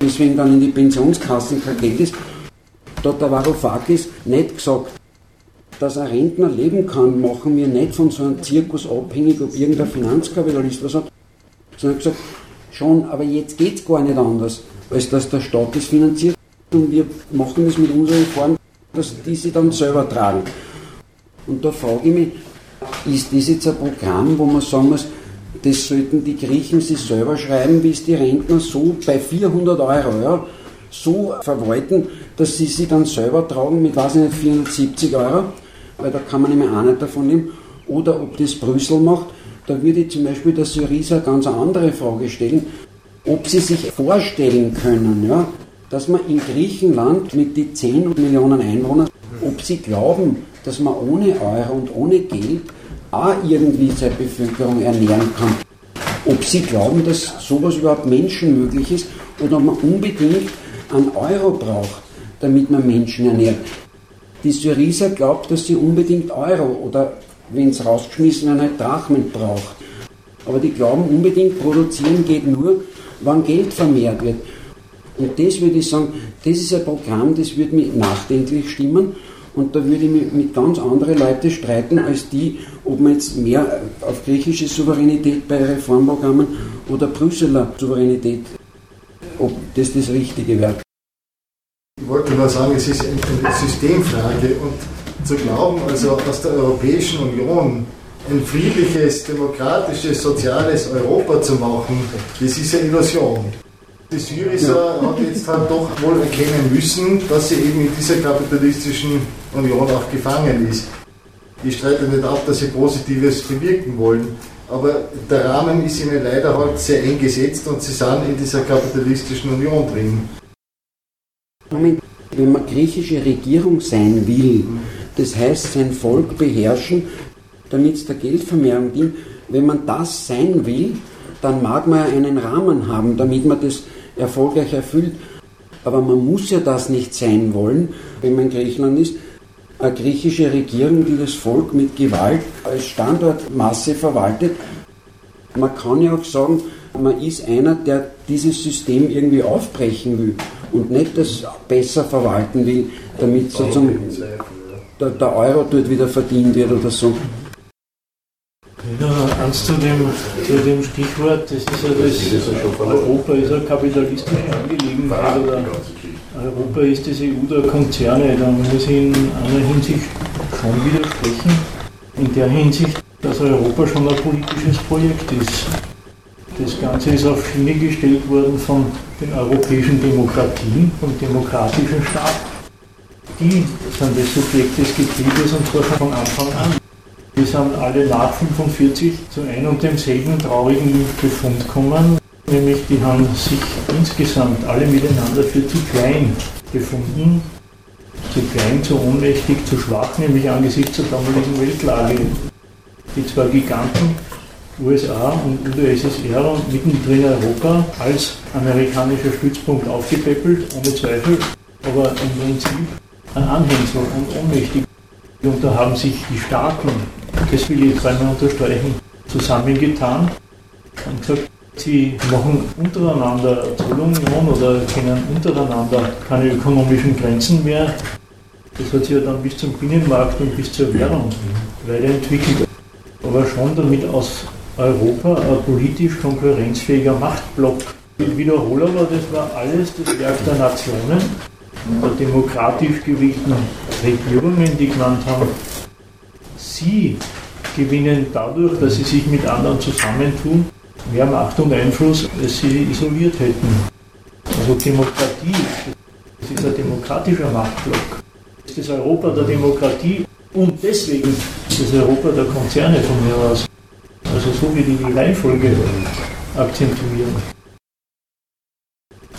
deswegen dann in die Pensionskassen kein Geld ist. Da der Varoufakis nicht gesagt, dass ein Rentner leben kann, machen wir nicht von so einem Zirkus abhängig, ob irgendein Finanzkapitalist was hat, sondern gesagt, schon, aber jetzt geht es gar nicht anders, als dass der Staat das finanziert und wir machen das mit unserer Form, dass die sie dann selber tragen. Und da frage ich mich, ist das jetzt ein Programm, wo man sagen muss, das sollten die Griechen sich selber schreiben, wie es die Rentner so bei 400 Euro, so verwalten, dass sie sie dann selber tragen mit, weiß ich nicht, 470 Euro, weil da kann man nämlich auch nicht davon nehmen, oder ob das Brüssel macht. Da würde ich zum Beispiel der Syriza ganz eine andere Frage stellen, ob sie sich vorstellen können, ja, dass man in Griechenland mit die 10 Millionen Einwohnern, ob sie glauben, dass man ohne Euro und ohne Geld auch irgendwie seine Bevölkerung ernähren kann. Ob sie glauben, dass sowas überhaupt menschenmöglich ist oder ob man unbedingt einen Euro braucht, damit man Menschen ernährt. Die Syriza glaubt, dass sie unbedingt Euro oder, wenn es rausgeschmissen wird, Drachmen braucht. Aber die glauben unbedingt, produzieren geht nur, wann Geld vermehrt wird. Und das würde ich sagen, das ist ein Programm, das würde mich nachdenklich stimmen. Und da würde ich mich mit ganz anderen Leuten streiten, als die, ob man jetzt mehr auf griechische Souveränität bei Reformprogrammen oder Brüsseler Souveränität, ob das das Richtige wäre. Ich wollte nur sagen, es ist eine Systemfrage und zu glauben, also aus der Europäischen Union ein friedliches, demokratisches, soziales Europa zu machen, das ist eine Illusion. Die Syriza hat jetzt halt doch wohl erkennen müssen, dass sie eben in dieser kapitalistischen Union auch gefangen ist. Ich streite nicht ab, dass sie Positives bewirken wollen, aber der Rahmen ist ihnen leider halt sehr eng gesetzt und sie sind in dieser kapitalistischen Union drin. Moment, wenn man griechische Regierung sein will, das heißt sein Volk beherrschen, damit es der Geldvermehrung dient, wenn man das sein will, dann mag man ja einen Rahmen haben, damit man das erfolgreich erfüllt. Aber man muss ja das nicht sein wollen, wenn man in Griechenland ist. Eine griechische Regierung, die das Volk mit Gewalt als Standortmasse verwaltet. Man kann ja auch sagen, man ist einer, der dieses System irgendwie aufbrechen will und nicht das besser verwalten will, damit sozusagen der, der Euro dort wieder verdient wird oder so. Ja, eins zu dem, zu dem Stichwort, das ist ja das, Europa ist eine kapitalistische Angelegenheit oder Europa ist das EU der Konzerne, da muss ich in einer Hinsicht schon widersprechen. In der Hinsicht, dass Europa schon ein politisches Projekt ist. Das Ganze ist auf Schiene gestellt worden von den europäischen Demokratien, vom demokratischen Staat. Die sind das Subjekt des Getriebes und zwar von Anfang an. Wir sind alle nach 45 zu einem und demselben traurigen Befund gekommen, nämlich die haben sich insgesamt alle miteinander für zu klein befunden, zu klein, zu ohnmächtig, zu schwach, nämlich angesichts der damaligen Weltlage. Die zwei Giganten, USA und UdSSR und mittendrin Europa, als amerikanischer Stützpunkt aufgepäppelt, ohne Zweifel, aber im Prinzip ein Anhängsel und ohnmächtig. Und da haben sich die Staaten das will ich jetzt einmal unterstreichen, zusammengetan und gesagt, sie machen untereinander Zollunion oder kennen untereinander keine ökonomischen Grenzen mehr. Das hat sich ja dann bis zum Binnenmarkt und bis zur Währung weiterentwickelt. Aber schon damit aus Europa ein politisch konkurrenzfähiger Machtblock. Ich wiederhole aber, das war alles das Werk der Nationen, der demokratisch gewählten Regierungen, die genannt haben, sie gewinnen dadurch, dass sie sich mit anderen zusammentun, mehr Macht und Einfluss, als sie isoliert hätten. Also Demokratie, das ist ein demokratischer Machtblock. Das ist das Europa der Demokratie und deswegen das Europa der Konzerne von mir aus. Also so wie die die Reihenfolge akzentuieren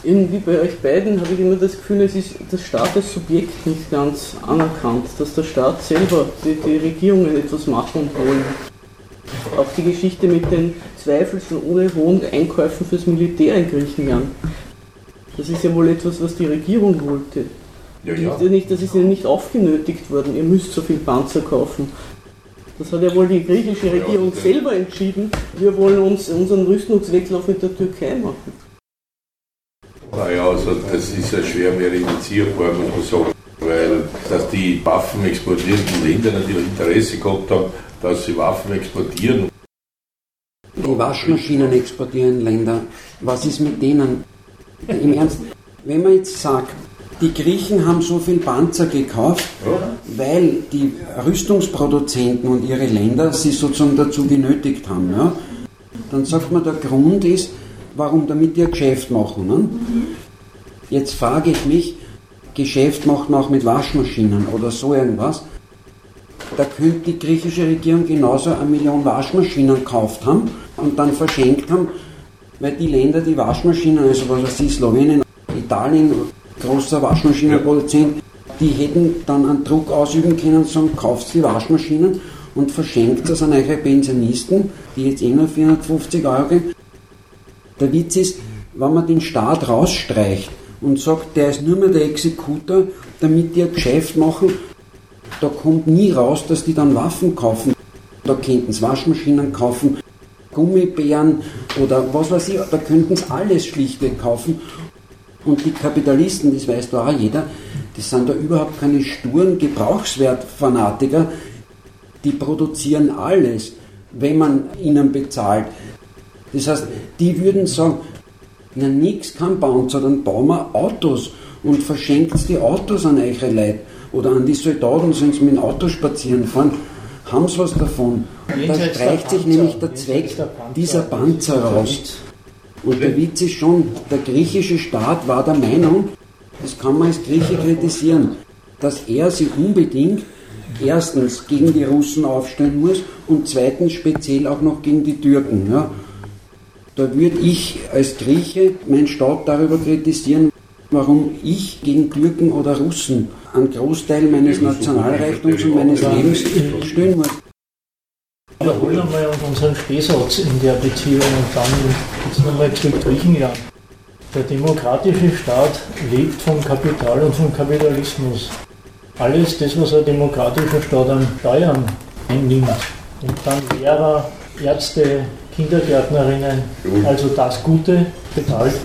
irgendwie bei euch beiden habe ich immer das Gefühl, es ist das Staat als Subjekt nicht ganz anerkannt, dass der Staat selber, die, die Regierungen etwas machen wollen. Auch die Geschichte mit den zweifelsohn ohne hohen Einkäufen fürs Militär in Griechenland. Das ist ja wohl etwas, was die Regierung wollte. Ja, ja. Das, ist ja nicht, ja aufgenötigt worden, ihr müsst so viel Panzer kaufen. Das hat ja wohl die griechische Regierung selber entschieden. Wir wollen uns unseren Rüstungswettlauf mit der Türkei machen. Naja, also das ist ja schwer verifizierbar, muss man sagen, weil dass die Waffen exportierenden Länder natürlich Interesse gehabt haben, dass sie Waffen exportieren. Die Waschmaschinen exportieren Länder. Was ist mit denen? Im Ernst, wenn man jetzt sagt, die Griechen haben so viel Panzer gekauft, ja. weil die Rüstungsproduzenten und ihre Länder sie sozusagen dazu genötigt haben. Ja? Dann sagt man, der Grund ist, warum damit die ein Geschäft machen. Ne? Jetzt frage ich mich, Geschäft macht man auch mit Waschmaschinen oder so irgendwas. Da könnte die griechische Regierung genauso eine Million Waschmaschinen gekauft haben und dann verschenkt haben, weil die Länder, die Waschmaschinen, also was weiß ich, Slowenien, Italien, großer Waschmaschinenproduzent, die hätten dann einen Druck ausüben können und sagen, kauft die Waschmaschinen und verschenkt das an eure Pensionisten, die jetzt eh nur 450 Euro geben, der Witz ist, wenn man den Staat rausstreicht und sagt, der ist nur mehr der Exekutor, damit die ein Geschäft machen, da kommt nie raus, dass die dann Waffen kaufen. Da könnten sie Waschmaschinen kaufen, Gummibären oder was weiß ich, da könnten sie alles schlichtweg kaufen. Und die Kapitalisten, das weiß da auch jeder, das sind da überhaupt keine sturen Gebrauchswertfanatiker, die produzieren alles, wenn man ihnen bezahlt. Das heißt, die würden sagen, na nix kann bauen, sondern bauen wir Autos und verschenkt die Autos an eure Leute oder an die Soldaten, wenn sie mit dem Auto spazieren fahren, haben sie was davon. Da streicht sich nämlich der Zweck dieser Panzer raus. Und der Witz ist schon, der griechische Staat war der Meinung, das kann man als Grieche kritisieren, dass er sich unbedingt erstens gegen die Russen aufstellen muss und zweitens speziell auch noch gegen die Türken. Ja. Da würde ich als Grieche meinen Staat darüber kritisieren, warum ich gegen Türken oder Russen einen Großteil meines Nationalreichtums und meines Lebens stellen muss. Wiederholen wir mal unseren Stehsatz in der Beziehung und dann jetzt nochmal zurück Griechenland. Der demokratische Staat lebt vom Kapital und vom Kapitalismus. Alles das, was ein demokratischer Staat an Steuern einnimmt, und dann Lehrer, Ärzte, Kindergärtnerinnen, also das Gute bezahlt,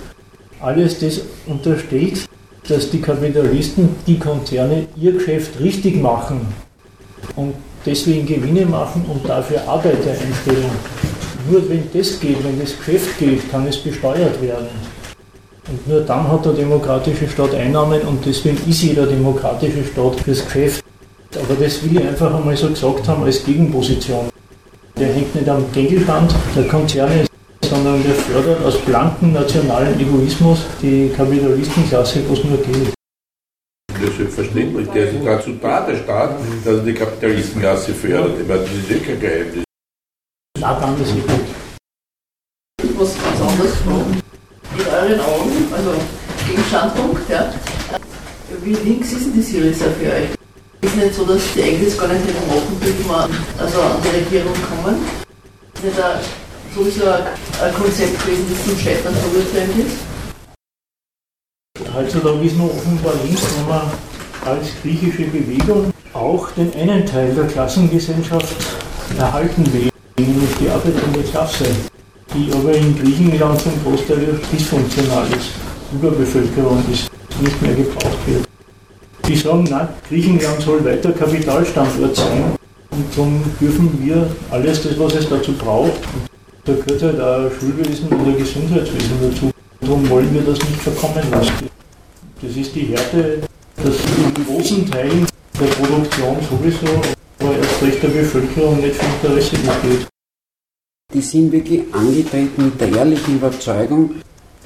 alles das unterstellt, dass die Kapitalisten, die Konzerne ihr Geschäft richtig machen und deswegen Gewinne machen und dafür Arbeiter einstellen. Nur wenn das geht, wenn das Geschäft geht, kann es besteuert werden. Und nur dann hat der demokratische Staat Einnahmen und deswegen ist jeder demokratische Staat fürs Geschäft. Aber das will ich einfach einmal so gesagt haben als Gegenposition. Der hängt nicht am Gegenstand der Konzerne, sondern der fördert aus blanken nationalen Egoismus die Kapitalistenklasse, wo es nur geht. Das ist selbstverständlich. Der ist dazu da, der Staat, dass er die Kapitalistenklasse fördert. Ich meine, das ist eh kein Geheimnis. Na, dann ist es gut. Was ganz anderes fragen. In euren Augen, also gegen Standpunkt, ja, wie links ist denn die Syriza für euch? Ist nicht so, dass die eigentlich gar nicht hätten machen dürfen, also an die Regierung kommen? Ist nicht ein, sowieso ein Konzept gewesen, das zum Scheitern verurteilt ist? Heutzutage ist man offenbar links, wenn man als griechische Bewegung auch den einen Teil der Klassengesellschaft erhalten will, nämlich die arbeitende Klasse, die aber in Griechenland zum Großteil dysfunktional ist, Überbevölkerung ist, nicht mehr gebraucht wird. Die sagen, nein, Griechenland soll weiter Kapitalstandort sein und darum dürfen wir alles das, was es dazu braucht, und da gehört halt auch Schulwesen oder Gesundheitswesen dazu, darum wollen wir das nicht verkommen lassen. Das ist die Härte, dass in großen Teilen der Produktion sowieso, aber erst recht der Bevölkerung nicht viel Interesse besteht. Die sind wirklich angetreten mit der ehrlichen Überzeugung,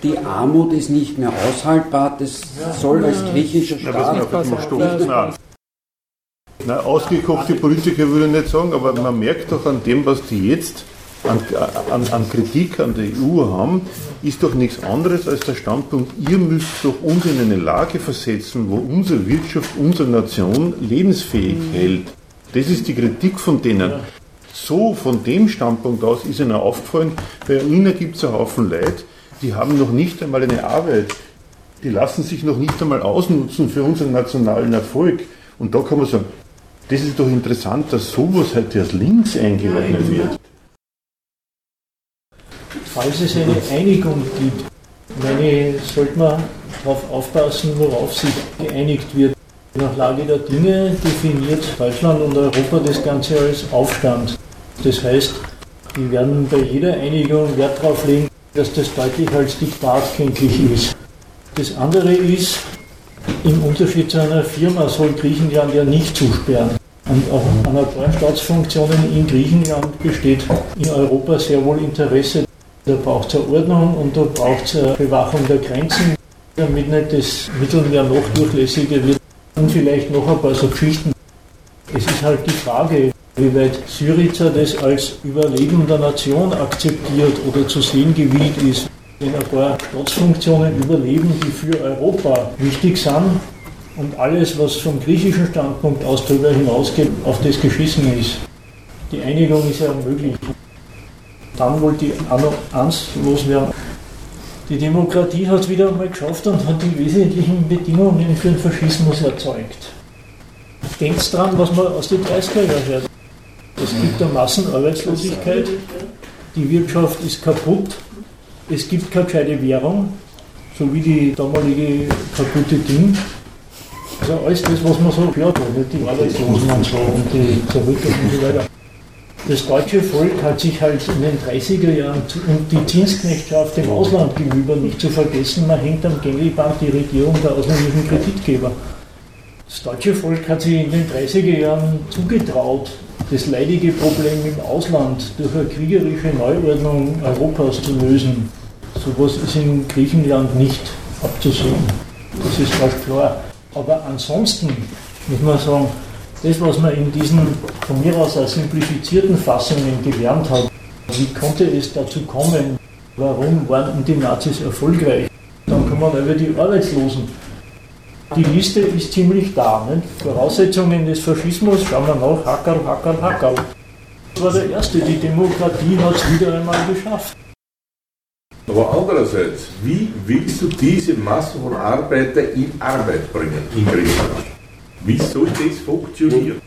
die Armut ist nicht mehr aushaltbar, das soll als griechischer Staat auf Stoß, nein. Na, ausgekochte Politiker würde ich nicht sagen, aber man merkt doch an dem, was die jetzt an, an, an Kritik an der EU haben, ist doch nichts anderes als der Standpunkt, ihr müsst doch uns in eine Lage versetzen, wo unsere Wirtschaft, unsere Nation lebensfähig hält. Das ist die Kritik von denen. So von dem Standpunkt aus ist ihnen aufgefallen, bei ihnen gibt es einen Haufen Leute, die haben noch nicht einmal eine Arbeit. Die lassen sich noch nicht einmal ausnutzen für unseren nationalen Erfolg. Und da kann man sagen, das ist doch interessant, dass sowas halt erst links eingeordnet wird. Falls es eine Einigung gibt, meine, sollte man darauf aufpassen, worauf sich geeinigt wird. Nach Lage der Dinge definiert Deutschland und Europa das Ganze als Aufstand. Das heißt, die werden bei jeder Einigung Wert darauf legen, dass das deutlich als Diktat kenntlich ist. Das andere ist, im Unterschied zu einer Firma soll Griechenland ja nicht zusperren. Und auch an ein paar Staatsfunktionen in Griechenland besteht in Europa sehr wohl Interesse. Da braucht es Ordnung und da braucht es Bewachung der Grenzen, damit nicht das Mittelmeer noch durchlässiger wird. Und vielleicht noch ein paar so Geschichten. Es ist halt die Frage, wie weit Syriza das als Überleben der Nation akzeptiert oder zu sehen gewillt ist. Wenn ein paar Staatsfunktionen überleben, die für Europa wichtig sind und alles, was vom griechischen Standpunkt aus darüber hinausgeht, auf das geschissen ist. Die Einigung ist ja möglich. Dann wollte ich auch noch eins loswerden. Die Demokratie hat es wieder einmal geschafft und hat die wesentlichen Bedingungen für den Faschismus erzeugt. Denkt dran, was man aus den 30er Jahren hört. Es gibt eine Massenarbeitslosigkeit, die Wirtschaft ist kaputt, es gibt keine gescheite Währung, so wie die damalige kaputte Ding. Also alles das, was man so gehört hat, die Arbeitslosen und so und die Zerrüttung und so weiter. Das deutsche Volk hat sich halt in den 30er Jahren und die Zinsknechtschaft im Ausland gegenüber nicht zu vergessen, man hängt am Gängelbank die Regierung der ausländischen Kreditgeber. Das deutsche Volk hat sich in den 30er Jahren zugetraut, das leidige Problem im Ausland durch eine kriegerische Neuordnung Europas zu lösen. So etwas ist in Griechenland nicht abzusehen. Das ist fast klar. Aber ansonsten muss man sagen, das, was man in diesen von mir aus als simplifizierten Fassungen gelernt hat, wie konnte es dazu kommen, warum waren die Nazis erfolgreich? Dann kommen wir über die Arbeitslosen. Die Liste ist ziemlich da. Nicht? Voraussetzungen des Faschismus, schauen wir nach, Hackerl, Hackerl, Hackerl. Das war der erste, die Demokratie hat es wieder einmal geschafft. Aber andererseits, wie willst du diese Masse von Arbeiter in Arbeit bringen in Griechenland? Wie soll das funktionieren?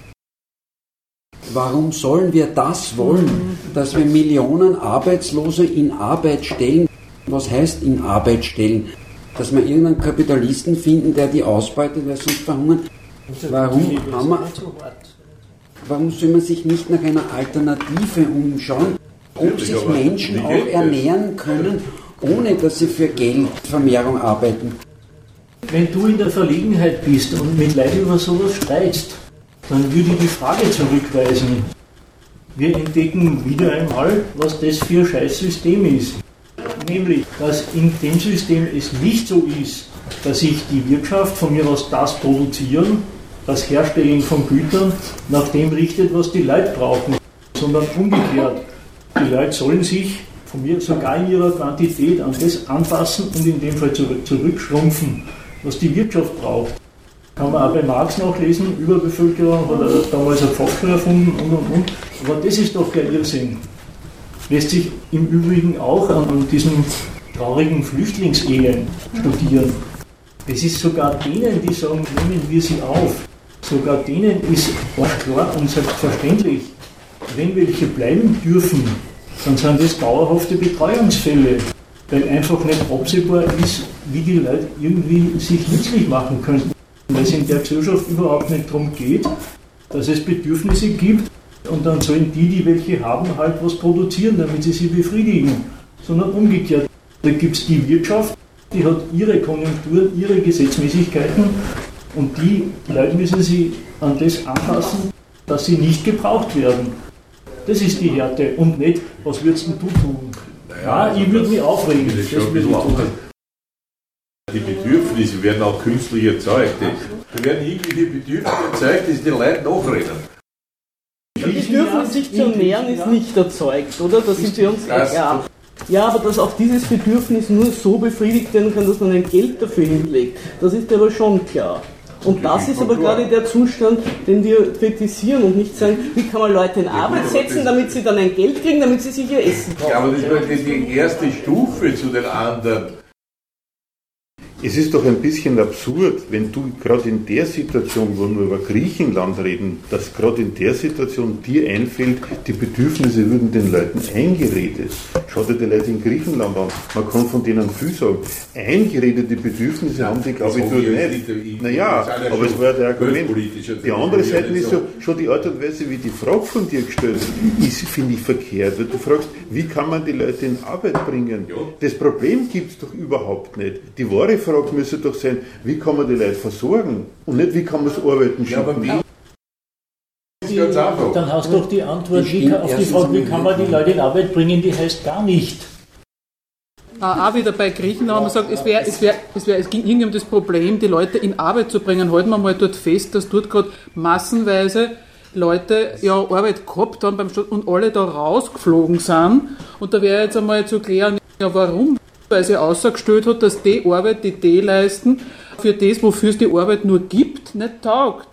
Warum sollen wir das wollen, dass wir Millionen Arbeitslose in Arbeit stellen? Was heißt in Arbeit stellen? Dass wir irgendeinen Kapitalisten finden, der die ausbeutet, weil sonst verhungern. Warum haben wir, warum soll man sich nicht nach einer Alternative umschauen, ob sich Menschen auch ernähren können, ohne dass sie für Geldvermehrung arbeiten? Wenn du in der Verlegenheit bist und mit Leid über sowas streitst, dann würde ich die Frage zurückweisen. Wir entdecken wieder einmal, was das für ein Scheißsystem ist. Nämlich, dass in dem System es nicht so ist, dass sich die Wirtschaft von mir aus das produzieren, das Herstellen von Gütern, nach dem richtet, was die Leute brauchen, sondern umgekehrt. Die Leute sollen sich von mir sogar in ihrer Quantität an das anpassen und in dem Fall zurückschrumpfen, was die Wirtschaft braucht. Kann man auch bei Marx nachlesen, Überbevölkerung, hat er damals ein Fach erfunden und und und. Aber das ist doch der Irrsinn lässt sich im Übrigen auch an diesem traurigen Flüchtlingselend studieren. Es ist sogar denen, die sagen, nehmen wir sie auf, sogar denen ist klar und selbstverständlich, wenn welche bleiben dürfen, dann sind das dauerhafte Betreuungsfälle, weil einfach nicht absehbar ist, wie die Leute irgendwie sich nützlich machen könnten. Weil es in der Gesellschaft überhaupt nicht darum geht, dass es Bedürfnisse gibt, und dann sollen die, die welche haben, halt was produzieren, damit sie sie befriedigen. Sondern umgekehrt. Da gibt es die Wirtschaft, die hat ihre Konjunkturen, ihre Gesetzmäßigkeiten und die Leute müssen sie an das anpassen, dass sie nicht gebraucht werden. Das ist die Härte und nicht, was würdest du tun? Naja, ja, also ich würde mich aufregen. Das das würde die Bedürfnisse werden auch künstlich erzeugt. Da werden irgendwelche Bedürfnisse erzeugt, die die Leute nachrennen. Das Bedürfnis, sich zu ernähren, ist nicht erzeugt, oder? Da sind wir uns klar. Ja, aber dass auch dieses Bedürfnis nur so befriedigt werden kann, dass man ein Geld dafür hinlegt, das ist aber schon klar. Und das ist aber gerade der Zustand, den wir kritisieren und nicht sagen, wie kann man Leute in Arbeit setzen, damit sie dann ein Geld kriegen, damit sie sich ihr Essen kaufen. Ja, aber das ist die erste Stufe zu den anderen. Es ist doch ein bisschen absurd, wenn du gerade in der Situation, wo wir über Griechenland reden, dass gerade in der Situation dir einfällt, die Bedürfnisse würden den Leuten eingeredet. Schau dir die Leute in Griechenland an. Man kann von denen viel sagen. Eingeredete Bedürfnisse haben die, glaube ich, dort nicht. Naja, aber es war ja der Argument. Die andere Seite ist so, schon die Art und Weise, wie die Frage von dir gestellt ist, finde ich verkehrt. Weil du fragst, wie kann man die Leute in Arbeit bringen? Das Problem gibt es doch überhaupt nicht. Die wahre Frage Frage müsste doch sein, wie kann man die Leute versorgen und nicht, wie kann man das Arbeiten schaffen. Ja, die, dann hast du doch die Antwort wie, auf die Frage, wie kann man die Leute in Arbeit bringen, die heißt gar nicht. Ah, auch wieder bei Griechenland haben wir gesagt, es, wär, es, wär, es, wär, es ging irgendwie um das Problem, die Leute in Arbeit zu bringen. Halten wir mal dort fest, dass dort gerade massenweise Leute ja Arbeit gehabt haben beim Stadt und alle da rausgeflogen sind. Und da wäre jetzt einmal zu klären, ja warum? Weil sie ausgestellt hat, dass die Arbeit, die die leisten, für das, wofür es die Arbeit nur gibt, nicht taugt.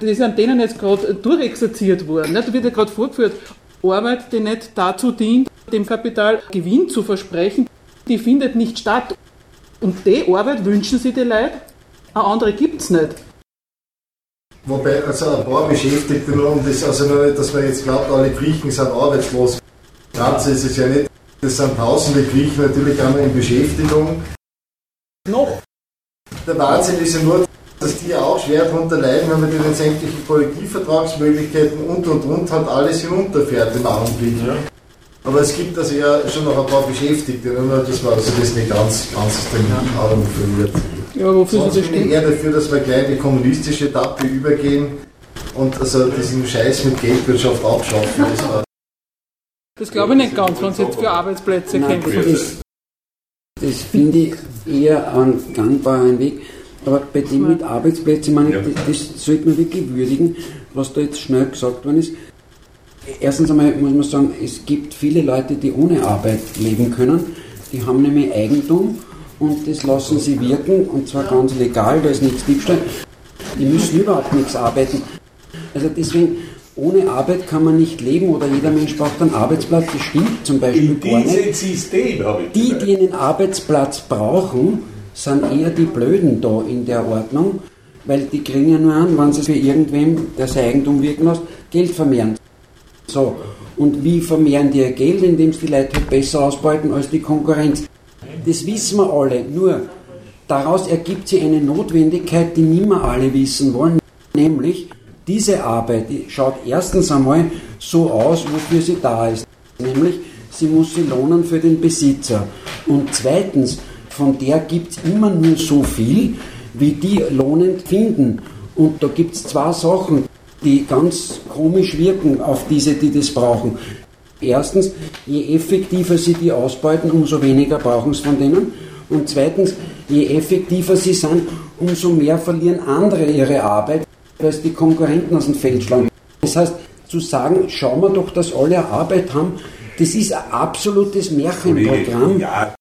Das ist an denen jetzt gerade durchexerziert worden. Da wird ja gerade vorgeführt, Arbeit, die nicht dazu dient, dem Kapital Gewinn zu versprechen, die findet nicht statt. Und die Arbeit wünschen sie die Leute, eine andere gibt es nicht. Wobei, also ein paar Beschäftigte, um das, also nicht, dass man jetzt glaubt, alle Griechen sind arbeitslos. Ganze ist es ja nicht, das sind tausende Griechen natürlich einmal in Beschäftigung. Noch? Der Wahnsinn ist ja nur, dass die auch schwer darunter leiden, wenn man denen sämtliche Kollektivvertragsmöglichkeiten und und und hat alles hinunterfährt im Augenblick. Ja. Aber es gibt also ja schon noch ein paar Beschäftigte, dass man also das nicht ganz, ganz aus den Augen verliert. Ja, wofür Sonst bin ich eher dafür, dass wir gleich in die kommunistische Etappe übergehen und also diesen Scheiß mit Geldwirtschaft abschaffen. Das, das glaube ich nicht ganz, wenn es jetzt für Arbeitsplätze kämpft. Das, das finde ich eher einen gangbaren Weg. Aber bei dem mit Arbeitsplätzen, meine, das, das sollte man wirklich würdigen, was da jetzt schnell gesagt worden ist. Erstens einmal muss man sagen, es gibt viele Leute, die ohne Arbeit leben können. Die haben nämlich Eigentum und das lassen sie wirken und zwar ganz legal, da ist nichts Diebstahl. Die müssen überhaupt nichts arbeiten. Also deswegen, ohne Arbeit kann man nicht leben oder jeder Mensch braucht einen Arbeitsplatz, das stimmt zum Beispiel gar nicht. System habe ich Die, die einen Arbeitsplatz brauchen, sind eher die Blöden da in der Ordnung, weil die kriegen ja nur an, wenn sie für irgendwem, der sein Eigentum wirken lässt, Geld vermehren. So, und wie vermehren die ihr Geld, indem sie die Leute halt besser ausbeuten als die Konkurrenz? Das wissen wir alle, nur daraus ergibt sich eine Notwendigkeit, die nicht mehr alle wissen wollen, nämlich diese Arbeit die schaut erstens einmal so aus, wofür sie da ist, nämlich sie muss sie lohnen für den Besitzer und zweitens, von der gibt es immer nur so viel, wie die lohnend finden und da gibt es zwei Sachen, die ganz komisch wirken auf diese, die das brauchen. Erstens, je effektiver sie die ausbeuten, umso weniger brauchen sie von denen. Und zweitens, je effektiver sie sind, umso mehr verlieren andere ihre Arbeit, weil es die Konkurrenten aus dem Feld schlagen. Das heißt, zu sagen, schauen wir doch, dass alle Arbeit haben, das ist ein absolutes Märchenprogramm. Ja,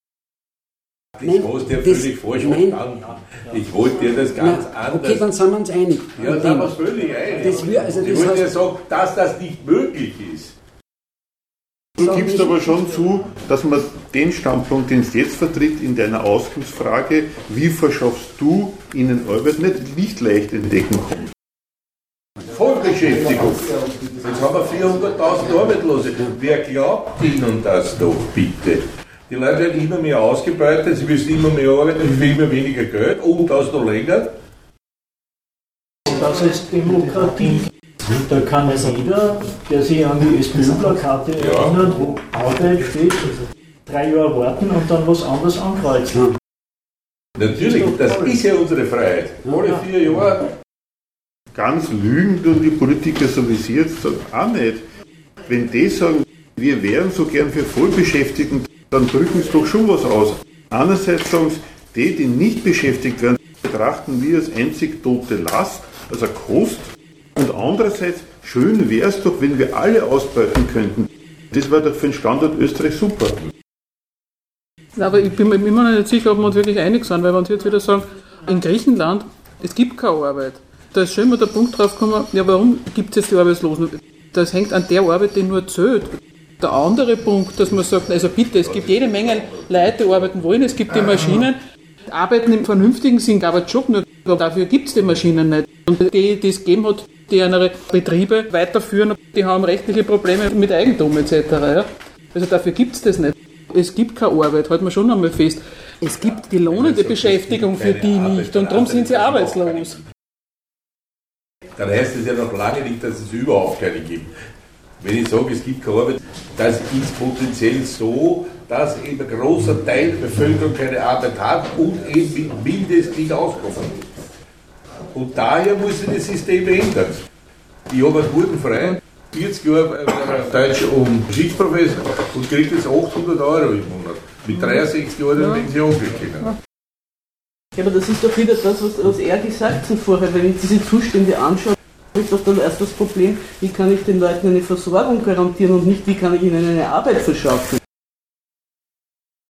das nein, hast du ja völlig nein, Ich wollte dir das ganz nein, anders. Okay, dann sind wir uns einig. Ja, dann sind wir uns völlig einig. Das wir, also ich wollte dir sagen, dass das nicht möglich ist. Du gibst aber schon zu, dass man den Standpunkt, den es jetzt vertritt, in deiner Ausgangsfrage, wie verschaffst du ihnen Arbeit, nicht, nicht leicht entdecken kann. Vollbeschäftigung. Jetzt haben wir 400.000 Arbeitslose. Wer glaubt Ihnen das doch bitte? Die Leute werden immer mehr ausgebeutet, sie müssen immer mehr arbeiten für immer weniger Geld und das noch länger. Das ist Demokratie. Da kann jeder, der sich an die SPÖ-Plakate erinnert, wo Arbeit steht, drei Jahre warten und dann was anderes ankreuzen. Natürlich, das ist ja unsere Freiheit. Alle vier Jahre. Ganz lügen tun die Politiker so wie sie jetzt sagen, auch nicht. Wenn die sagen, wir wären so gern für Vollbeschäftigten, dann drücken sie doch schon was aus. Einerseits sagen sie, die, die nicht beschäftigt werden, betrachten wir als einzig tote Last, also Kost. Und andererseits, schön wäre es doch, wenn wir alle ausbeuten könnten. Das wäre doch für den Standort Österreich super. Aber ich bin mir immer noch nicht sicher, ob wir uns wirklich einig sind, weil wenn Sie jetzt wieder sagen, in Griechenland, es gibt keine Arbeit. Da ist schon immer der Punkt drauf gekommen, ja, warum gibt es jetzt die Arbeitslosen? Das hängt an der Arbeit, die nur zählt. Der andere Punkt, dass man sagt, also bitte, es gibt jede Menge Leute, die arbeiten wollen, es gibt die Maschinen, arbeiten im vernünftigen Sinn, aber Job nur, aber dafür gibt es die Maschinen nicht. Und die, die es gegeben hat, die ihre Betriebe weiterführen, die haben rechtliche Probleme mit Eigentum etc. Ja? Also dafür gibt es das nicht. Es gibt keine Arbeit, halten wir schon einmal fest. Es gibt die lohnende Beschäftigung für die nicht und darum sind sie arbeitslos. Dann heißt es ja noch lange nicht, dass es überhaupt keine gibt. Wenn ich sage, es gibt keine Arbeit, das ist potenziell so, dass eben ein großer Teil der Bevölkerung keine Arbeit hat und eben mit mindestens auskommen. Und daher muss sich das System ändern. Ich habe einen guten Freund, 40 Jahre Deutsch um Geschichtsprofessor und kriegt jetzt 800 Euro im Monat. Mit 63 Jahren ja. Pension gekriegt. Ja, aber das ist doch wieder das, was, was er gesagt hat vorher, wenn ich diese Zustände anschaue ist doch dann erst das Problem, wie kann ich den Leuten eine Versorgung garantieren und nicht, wie kann ich ihnen eine Arbeit verschaffen.